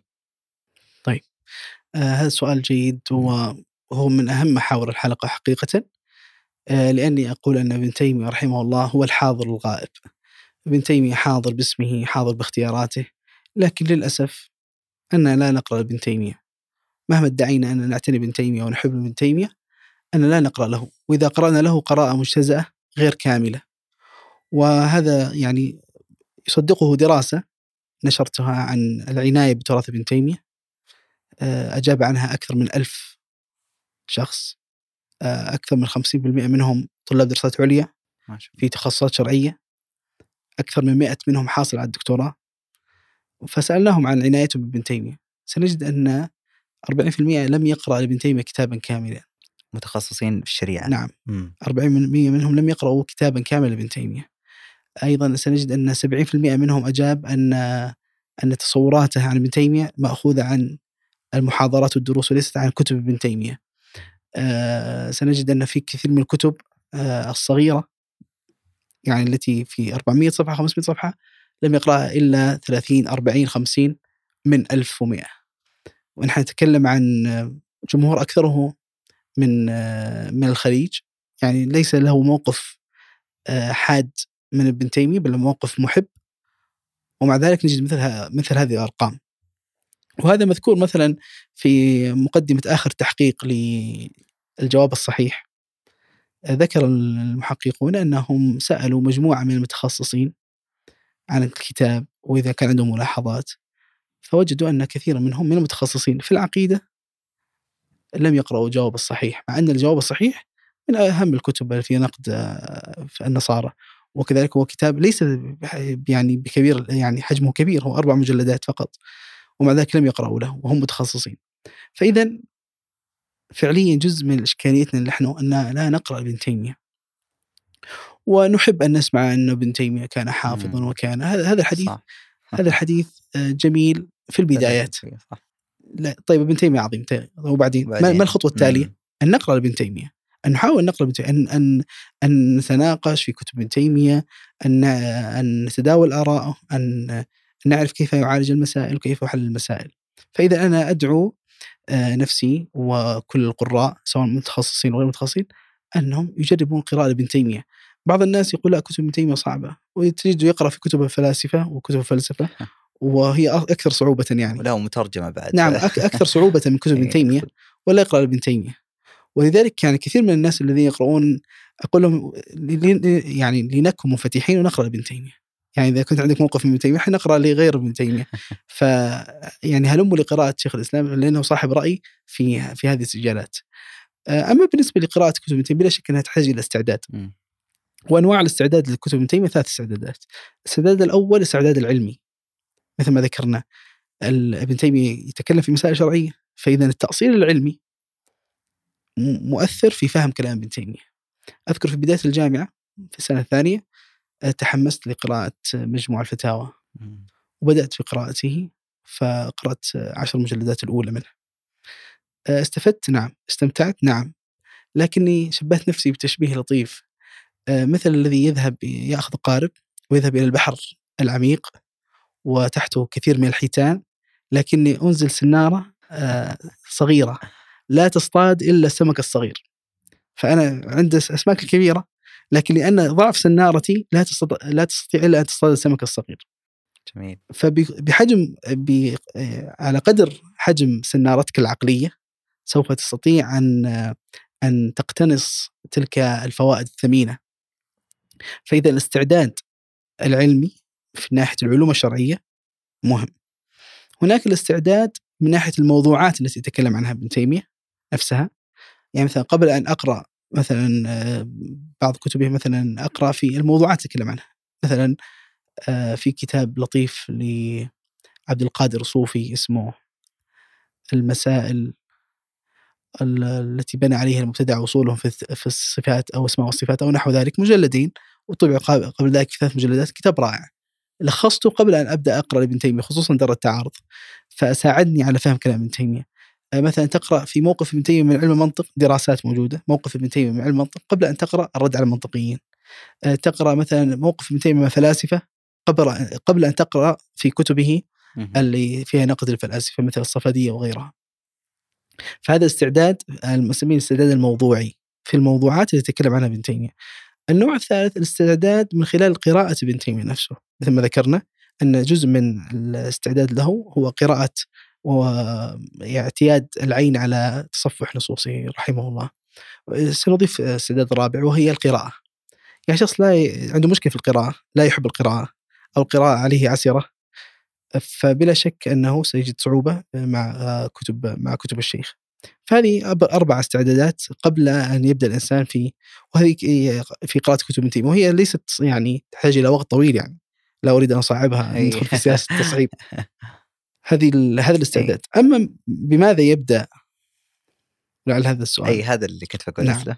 هذا سؤال جيد وهو من أهم محاور الحلقة حقيقة. آه لأني أقول أن ابن تيمية رحمه الله هو الحاضر الغائب. ابن تيمية حاضر باسمه حاضر باختياراته لكن للأسف أننا لا نقرأ ابن تيمية. مهما ادعينا أننا نعتني بابن تيمية ونحب ابن تيمية أننا لا نقرأ له. وإذا قرأنا له قراءة مجتزأة غير كاملة. وهذا يعني يصدقه دراسة نشرتها عن العناية بتراث ابن تيمية. آه، أجاب عنها أكثر من ألف شخص. آه، أكثر من 50% منهم طلاب دراسات عليا في تخصصات شرعية. أكثر من 100 منهم حاصل على الدكتوراه. فسألناهم عن عنايتهم بابن تيمية. سنجد أن 40% لم يقرأ لابن تيمية كتابا كاملا. متخصصين في الشريعة. نعم. مم. 40% منهم لم يقرأوا كتابا كاملا لابن تيمية. أيضا سنجد أن 70% منهم أجاب أن أن تصوراته عن ابن تيمية مأخوذة عن المحاضرات والدروس وليست عن كتب ابن تيمية. آه سنجد أن في كثير من الكتب آه الصغيرة يعني التي في 400 صفحة 500 صفحة لم يقرأها إلا 30 40 50 من 1100 ونحن نتكلم عن جمهور أكثره من آه، من الخليج. يعني ليس له موقف حاد من ابن تيمية بل موقف محب. ومع ذلك نجد مثل مثل هذه الأرقام. وهذا مذكور مثلا في مقدمة آخر تحقيق للجواب الصحيح. آه، ذكر المحققون أنهم سألوا مجموعة من المتخصصين عن الكتاب وإذا كان عندهم ملاحظات فوجدوا أن كثيرا منهم من المتخصصين في العقيدة لم يقرأوا الجواب الصحيح مع أن الجواب الصحيح من أهم الكتب في نقد آه، في النصارى. وكذلك هو كتاب ليس يعني بكبير يعني حجمه كبير هو أربع مجلدات فقط. ومع ذلك لم يقرأوا له وهم متخصصين فإذا فعليا جزء من إشكاليتنا نحن أن لا نقرأ ابن تيمية ونحب أن نسمع أن ابن تيمية كان حافظا مم. وكان هذا هذا الحديث صح. هذا الحديث آه، جميل في البدايات صح. لا طيب ابن تيمية عظيم طيب، وبعدين ما, الخطوة التالية؟ مم. أن نقرأ ابن تيمية أن نحاول نقرأ ابن تيمية أن أن أن نتناقش في كتب ابن تيمية أن أن نتداول آراءه أن نعرف كيف يعالج المسائل وكيف يحل المسائل. فإذا أنا أدعو آه، نفسي وكل القراء سواء متخصصين وغير متخصصين أنهم يجربون قراءة ابن تيمية. بعض الناس يقول لا كتب ابن تيمية صعبة. وتجد يقرأ في كتب الفلاسفة وكتب الفلسفة *laughs* وهي أكثر صعوبة يعني. ولا مترجمة بعد. نعم أك- أكثر صعوبة من كتب *laughs* ابن إيه. تيمية ولا يقرأ ابن تيمية. ولذلك يعني كثير من الناس الذين يقرؤون أقول لهم يعني لنكن منفتحين ونقرأ ابن تيمية. يعني إذا كنت عندك موقف من ابن تيمية إحنا نقرأ لغير ابن تيمية *laughs* ف يعني هلموا لقراءة شيخ الإسلام لأنه صاحب رأي في في هذه السجالات آه، أما بالنسبة لقراءة كتب ابن تيمية بلا شك أنها تحتاج إلى استعداد. وأنواع الاستعداد لكتب ابن تيمية ثلاث استعدادات. الاستعداد الأول الاستعداد العلمي مثل ما ذكرنا ابن تيمية يتكلم في مسائل شرعية فإذا التأصيل العلمي مؤثر في فهم كلام ابن تيمية. أذكر في بداية الجامعة في السنة الثانية تحمست لقراءة مجموع الفتاوى. مم. وبدأت في قراءته فقرأت آه، عشر مجلدات الأولى منه. آه، استفدت نعم. استمتعت نعم. لكني شبهت نفسي بتشبيه لطيف. آه، مثل الذي يذهب يأخذ قارب ويذهب إلى البحر العميق وتحته كثير من الحيتان لكني أنزل سنارة آه، صغيرة. لا تصطاد إلا السمك الصغير. فأنا عند الأسماك الكبيرة لكن لأن ضعف سنارتي لا تستطيع لا تستطيع إلا أن تصطاد السمك الصغير جميل فبحجم ب- على قدر حجم سنارتك العقلية سوف تستطيع أن أن تقتنص تلك الفوائد الثمينة. فإذا الاستعداد العلمي في ناحية العلوم الشرعية مهم. هناك الاستعداد من ناحية الموضوعات التي يتكلم عنها ابن تيمية نفسها. يعني مثلا قبل أن أقرأ مثلا آه، بعض كتبه مثلا أقرأ في الموضوعات يتكلم عنها. مثلا آه، في كتاب لطيف عبد القادر الصوفي اسمه المسائل ال- التي بنى عليها المبتدع وصولهم في في الصفات أو أسماء والصفات أو نحو ذلك مجلدين وطبع قبل ذلك ثلاث مجلدات كتاب رائع. لخصته قبل أن أبدأ أقرأ لابن تيمية خصوصا در التعارض. فساعدني على فهم كلام ابن تيمية. مثلا تقرأ في موقف ابن تيمية من علم المنطق دراسات موجودة موقف ابن تيمية من علم المنطق قبل أن تقرأ الرد على المنطقيين آه، تقرأ مثلا موقف ابن تيمية من فلاسفة قبل قبل أن تقرأ في كتبه. اللي فيها نقد الفلاسفة مثل الصفدية وغيرها. فهذا استعداد المسمين الاستعداد الموضوعي في الموضوعات اللي يتكلم عنها ابن تيمية. النوع الثالث الاستعداد من خلال قراءة ابن تيمية نفسه مثل ما ذكرنا أن جزء من الاستعداد له هو قراءة واعتياد العين على تصفح نصوصه رحمه الله. سنضيف استعداد رابع وهي القراءة. يعني شخص لا ي... عنده مشكلة في القراءة، لا يحب القراءة أو القراءة عليه عسرة فبلا شك أنه سيجد صعوبة مع كتب مع كتب الشيخ. فهذه أربع استعدادات قبل أن يبدأ الإنسان في وهذه في قراءة كتب ابن وهي ليست يعني تحتاج إلى وقت طويل يعني لا أريد أن أصعبها أي. ندخل في سياسة التصعيب. *laughs* هذه هذا الاستعداد. أما بماذا يبدأ؟ لعل هذا السؤال. اي هذا اللي كنت بقول نعم.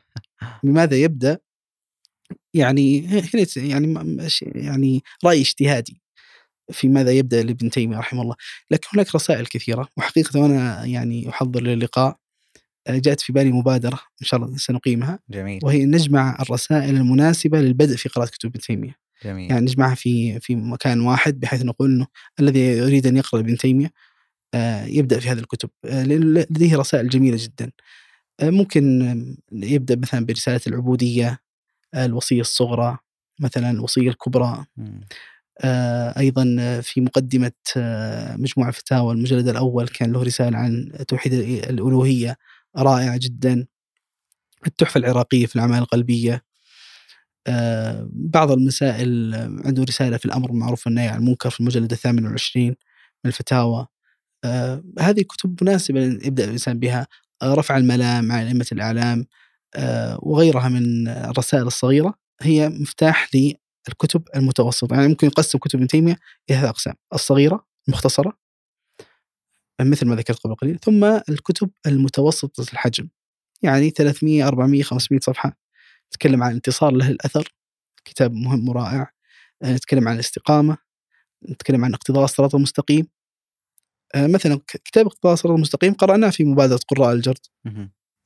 بماذا يبدأ؟ يعني هنا يعني يعني رأي اجتهادي في ماذا يبدأ لابن تيمية رحمه الله، لكن هناك رسائل كثيرة وحقيقة وأنا يعني أحضر للقاء آه، جاءت في بالي مبادرة إن شاء الله سنقيمها جميل وهي نجمع الرسائل المناسبة للبدء في قراءة كتب ابن تيمية، جميل. يعني نجمعها في في مكان واحد بحيث نقول إنه الذي يريد أن يقرأ ابن تيمية آه، يبدأ في هذه الكتب. آه، لديه رسائل جميلة جدا. آه، ممكن يبدأ مثلا برسالة العبودية الوصية الصغرى مثلا الوصية الكبرى. أيضا في مقدمة مجموع الفتاوى المجلد الأول كان له رسالة عن توحيد الألوهية رائعة جدا. التحفة العراقية في الأعمال القلبية. بعض المسائل آه، عنده رسالة في الأمر بالمعروف والنهي عن المنكر في المجلد الثامن والعشرين من الفتاوى. آه، هذه كتب مناسبة أن يبدأ الإنسان بها. آه، رفع الملام عن أئمة الإعلام آه، وغيرها من الرسائل الصغيرة هي مفتاح للكتب المتوسطة. يعني ممكن يقسم كتب ابن تيمية إلى ثلاث أقسام الصغيرة المختصرة مثل ما ذكرت قبل قليل ثم الكتب المتوسطة الحجم. يعني 300 400 500 صفحة. نتكلم عن انتصار له الأثر كتاب مهم ورائع. آه، نتكلم عن الاستقامة نتكلم عن اقتضاء الصراط المستقيم. آه، مثلا كتاب اقتضاء الصراط المستقيم قرأناه في مبادرة قراء الجرد.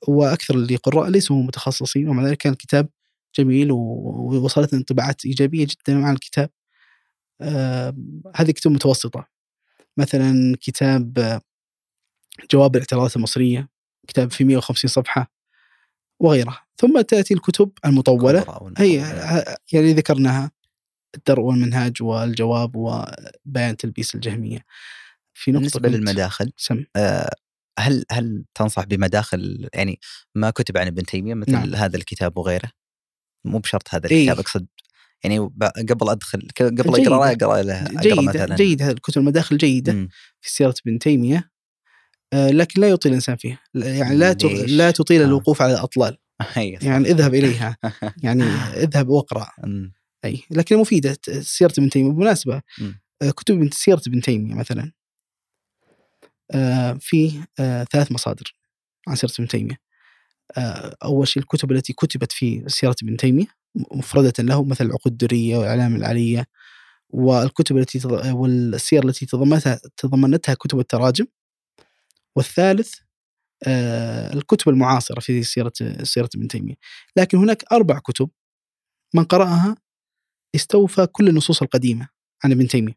وأكثر اللي قراء ليسوا متخصصين ومع ذلك كان الكتاب جميل ووصلتنا انطباعات إيجابية جدا عن الكتاب. آه، هذه كتب متوسطة. مثلا كتاب جواب الاعتراضات المصرية كتاب في 150 صفحة. وغيرها ثم تأتي الكتب أو هي. يعني ذكرناها الدرء والمنهاج والجواب وبيان تلبيس الجهمية في نقطة بالنسبة للمداخل سم آه، هل هل تنصح بمداخل يعني ما كتب عن ابن تيمية مثل نعم. هذا الكتاب وغيره؟ مو بشرط هذا إيه. الكتاب أقصد يعني قبل أدخل قبل. اقرا اقرا له جيدة مثلا جيدة الكتب المداخل جيدة مم. في سيرة ابن تيمية آه، لكن لا يطيل الإنسان فيها يعني لا؟ لا تطيل آه. الوقوف على الأطلال *laughs* أي صح. يعني اذهب إليها *laughs* يعني *laughs* اذهب واقرأ مم. أي لكن مفيدة سيرة ابن تيمية بالمناسبة مم. آه، كتب سيرة ابن تيمية مثلا آه، في آه، ثلاث مصادر عن سيرة ابن تيمية آه، أول شيء الكتب التي كتبت في سيرة ابن تيمية مفردة له مثل العقود الدرية والأعلام العالية والكتب التي والسير التي تضمنتها تضمنتها كتب التراجم والثالث آه، الكتب المعاصرة في سيرة سيرة ابن تيمية. لكن هناك أربع كتب من قرأها استوفى كل النصوص القديمة عن ابن تيمية.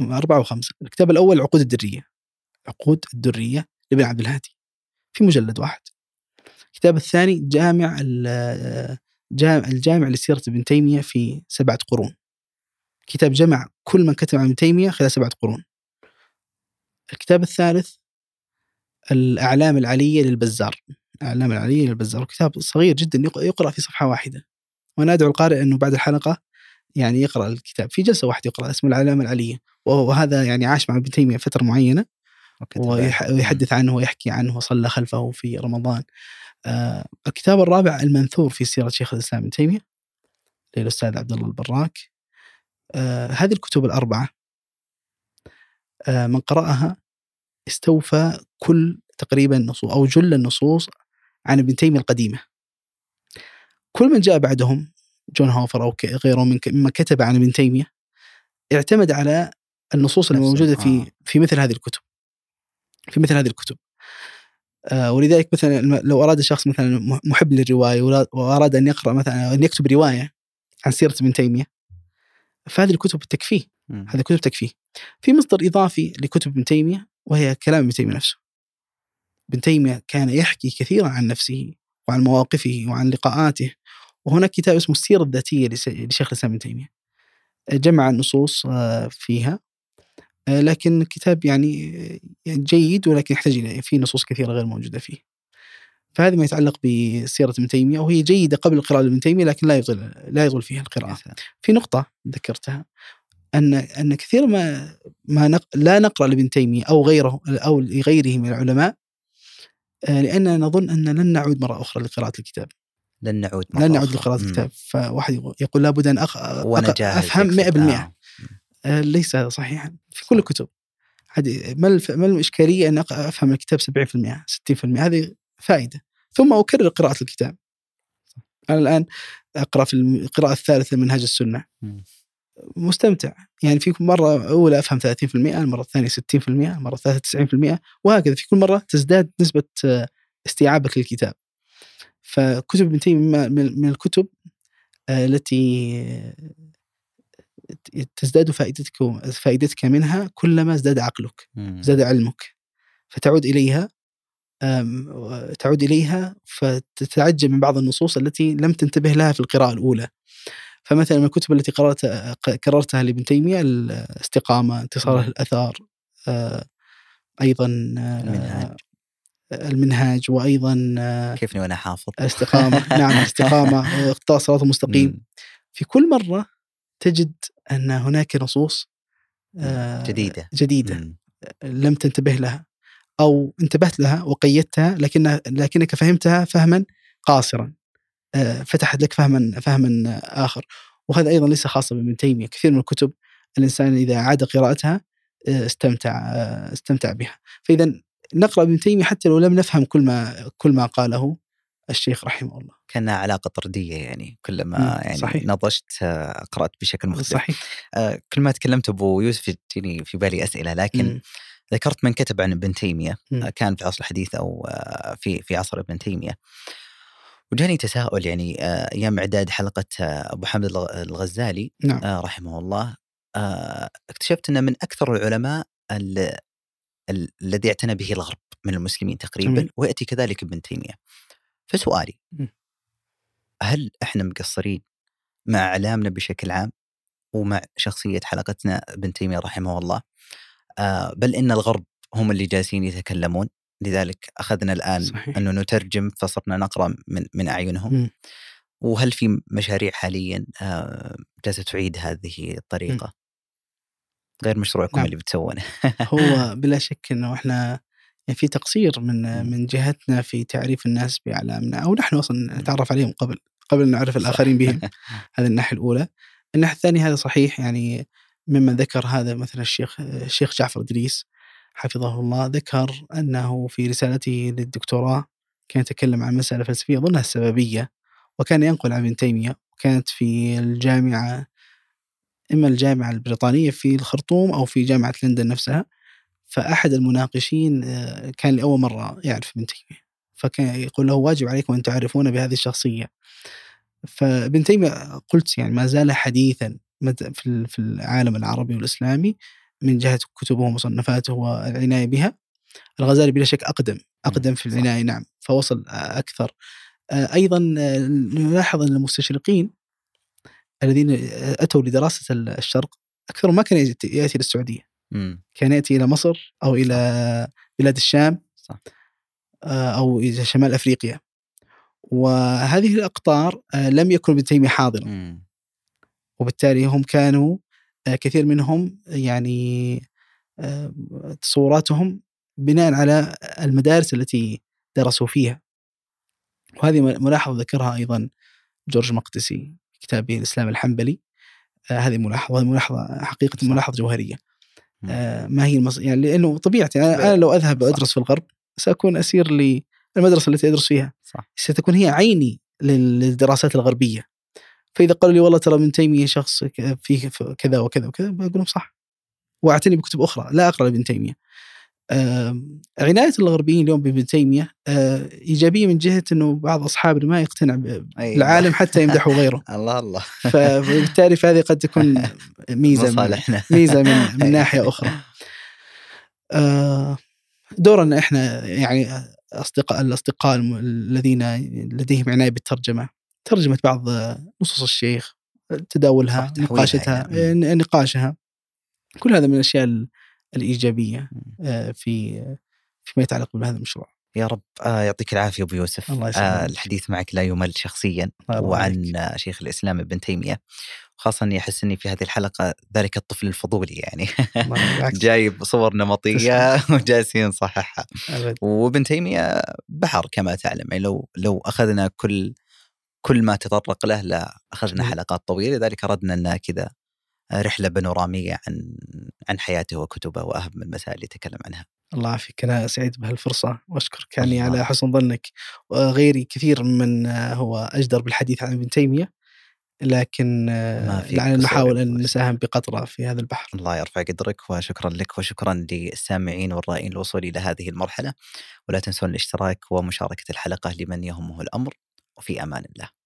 أربعة وخمسة. الكتاب الأول العقود الدرية. عقود الدرية لابن عبد الهادي في مجلد واحد. الكتاب الثاني جامع ال- جامع الجامع لسيرة ابن تيمية في سبعة قرون. كتاب جمع كل من كتب عن ابن تيمية خلال سبعة قرون. الكتاب الثالث الأعلام العلية للبزار. الأعلام العلية للبزار. كتاب صغير جدا يق- يقرأ في صفحة واحدة. وأنا أدعو القارئ أنه بعد الحلقة يعني يقرأ الكتاب. في جلسة واحدة يقرأ اسمه الأعلام العلية. وهذا يعني عاش مع ابن تيمية فترة معينة. ويحدث عنه ويحكي عنه وصلى خلفه في رمضان. آه الكتاب الرابع المنثور في سيرة شيخ الإسلام ابن تيمية للأستاذ عبد الله البراك. آه هذه الكتب الأربعة. من قرأها استوفى كل تقريبا النصوص أو جل النصوص عن ابن تيمية القديمة. كل من جاء بعدهم جون هوفر أو غيره من مما كتب عن ابن تيمية اعتمد على النصوص الموجودة آه. في في مثل هذه الكتب في مثل هذه الكتب. آه، ولذلك مثلا لو أراد شخص مثلا محب للرواية ولا- وأراد أن يقرأ مثلا أن يكتب رواية عن سيرة ابن تيمية فهذه الكتب تكفيه. مم. هذه الكتب تكفيه في مصدر إضافي لكتب ابن تيمية وهي كلام ابن تيمية نفسه. ابن تيمية كان يحكي كثيرا عن نفسه وعن مواقفه وعن لقاءاته وهناك كتاب اسمه السيرة الذاتية لشيخ الإسلام ابن تيمية. جمع النصوص آه، فيها. آه، لكن كتاب يعني آه، جيد ولكن يحتاج إلى فيه نصوص كثيرة غير موجودة فيه. فهذا ما يتعلق بسيرة ابن تيمية وهي جيدة قبل القراءة لابن تيمية لكن لا يطول لا يطول فيها القراءة. في نقطة ذكرتها. أن أن كثير ما ما نق لا نقرأ لابن تيمية أو غيره أو لغيره من العلماء آه، لأننا نظن أن لن نعود مرة أخرى لقراءة الكتاب. لن نعود مرة لن نعود مم. الكتاب. فواحد يقول- لابد أن أخ... أفهم يكتب. 100% آه. آه، ليس هذا صحيحا. في كل الكتب. ما الف... ما الإشكالية أن أق- أفهم الكتاب 70% 60% هذه فائدة. ثم أكرر قراءة الكتاب. أنا الآن أقرأ في القراءة الثالثة من منهج السنة. مم. مستمتع. يعني في مرة أولى أفهم 30% المرة الثانية 60% المرة الثالثة 90% وهكذا. في كل مرة تزداد نسبة آه، استيعابك للكتاب. فكتب ابن تيمية من الكتب آه، التي آه، تزداد فائدتك فائدتك منها كلما ازداد عقلك. ازداد علمك. فتعود إليها تعود إليها فتتعجب من بعض النصوص التي لم تنتبه لها في القراءة الأولى. فمثلا من الكتب التي قرأت كررتها لابن تيمية الاستقامة انتصار مم. الأثار آه، أيضا آه، المنهاج المنهاج وأيضا آه، كيفني وأنا حافظ الاستقامة *laughs* نعم الاستقامة اقطاع الصراط المستقيم. في كل مرة تجد أن هناك نصوص جديدة. جديدة مم. لم تنتبه لها أو انتبهت لها وقيدتها لكن لكنك فهمتها فهما قاصرا فتحت لك فهما فهما آخر وهذا أيضا ليس خاصا بابن تيمية كثير من الكتب الإنسان إذا عاد قراءتها آه، استمتع آه، استمتع بها فإذا نقرأ ابن تيمية حتى لو لم نفهم كل ما كل ما قاله الشيخ رحمه الله كأنها علاقة طردية يعني كلما. يعني صحيح. نضجت آه، قرأت بشكل مختلف صحيح آه، كل ما تكلمت أبو يوسف تجيني في بالي أسئلة لكن مم. ذكرت من كتب عن ابن تيمية. آه، كان في العصر الحديث أو آه، في في عصر ابن تيمية وجاني تساؤل يعني آه، أيام إعداد حلقة آه، أبو الغ- الغزالي نعم آه، رحمه الله اكتشفت انه من أكثر العلماء ال- ال- الذي اعتنى به الغرب من المسلمين تقريبا جميل. ويأتي كذلك ابن تيمية فسؤالي مم. هل إحنا مقصرين مع إعلامنا بشكل عام ومع شخصية حلقتنا ابن تيمية رحمه الله بل إن الغرب هم اللي جالسين يتكلمون لذلك أخذنا الآن صحيح. أنه نترجم فصرنا نقرأ من من أعينهم مم. وهل في مشاريع حاليا آه، جالسة تعيد هذه الطريقة غير مشروعكم نعم. اللي بتسوونه *laughs* هو بلا شك إنه إحنا يعني في تقصير من. من جهتنا في تعريف الناس بأعلامنا أو نحن أصلا نتعرف عليهم قبل قبل أن نعرف الآخرين بهم *laughs* هذه الناحية الأولى الناحية الثانية هذا صحيح يعني ممن ذكر هذا مثلا الشيخ الشيخ جعفر إدريس حفظه الله ذكر أنه في رسالته للدكتوراه كان يتكلم عن مسألة فلسفية أظنها السببية وكان ينقل عن ابن تيمية وكانت في الجامعة إما الجامعة البريطانية في الخرطوم أو في جامعة لندن نفسها فأحد المناقشين آه، كان لأول مرة يعرف ابن تيمية فكان يقول له واجب عليكم أن تعرفون بهذه الشخصية. فابن تيمية قلت يعني ما زال حديثا في ال- في العالم العربي والإسلامي من جهة كتبه ومصنفاته والعناية بها الغزالي بلا شك أقدم أقدم في. العناية نعم فوصل آه، أكثر آه، أيضا آه، نلاحظ أن المستشرقين الذين أتوا لدراسة الشرق أكثرهم ما كان يأتي- يأتي للسعوديه مم. كان يأتي إلى مصر أو إلى بلاد الشام صح. أو إلى شمال أفريقيا وهذه الأقطار لم يكن ابن تيمية حاضرا. وبالتالي هم كانوا كثير منهم يعني آه، تصوراتهم بناء على المدارس التي درسوا فيها وهذه ملاحظة ذكرها أيضا جورج مقدسي في كتابه الإسلام الحنبلي آه، هذه ملاحظة ملاحظة حقيقة. ملاحظة جوهرية. آه، ما هي المص... يعني لأنه طبيعتي طبيعي. أنا لو أذهب صح. ادرس في الغرب سأكون أسير للمدرسة التي أدرس فيها صح ستكون هي عيني لل- للدراسات الغربية فإذا قالوا لي والله ترى ابن تيمية شخص فيه كذا وكذا وكذا بقول لهم صح. واعتني بكتب أخرى لا أقرأ لابن تيمية. عناية الغربيين اليوم بابن تيمية آه، إيجابية من جهة إنه بعض اصحابنا ما يقتنع أيوة. بالعالم حتى يمدحوا غيره. *laughs* الله الله. فبالتالي فهذه قد تكون *laughs* ميزة من *laughs* ميزة من من ناحية أخرى. آه، دورنا إحنا يعني أصدقاء الأصدقاء الذين لديهم عناية بالترجمة. ترجمة بعض نصوص الشيخ تداولها نقاشتها يعني. نقاشها كل هذا من الأشياء ال- الإيجابية آه، في فيما يتعلق بهذا المشروع. يا رب آه يعطيك العافية أبو يوسف الله. آه الحديث معك لا يمل شخصيا وعن عليك. شيخ الإسلام ابن تيمية خاصه أني أحس أني في هذه الحلقة ذلك الطفل الفضولي يعني. *laughs* جايب صور نمطية *laughs* وجالسين نصححها. وابن تيمية بحر كما تعلم يعني لو لو أخذنا كل كل ما تطرق له لا اخذنا مم. حلقات طويلة لذلك أردنا أن كذا رحلة بانوراميه عن عن حياته وكتبه وأهم المسائل اللي تكلم عنها. الله يعافيك أنا سعيد بهالفرصة وأشكرك يعني. على حسن ظنك وغيري كثير من هو أجدر بالحديث عن ابن تيمية لكن لعلنا نحاول أن نساهم بقطرة في هذا البحر الله يرفع قدرك وشكرا لك وشكرا للسامعين والرائين الوصول إلى هذه المرحلة ولا تنسون الاشتراك ومشاركة الحلقة لمن يهمه الأمر وفي أمان الله.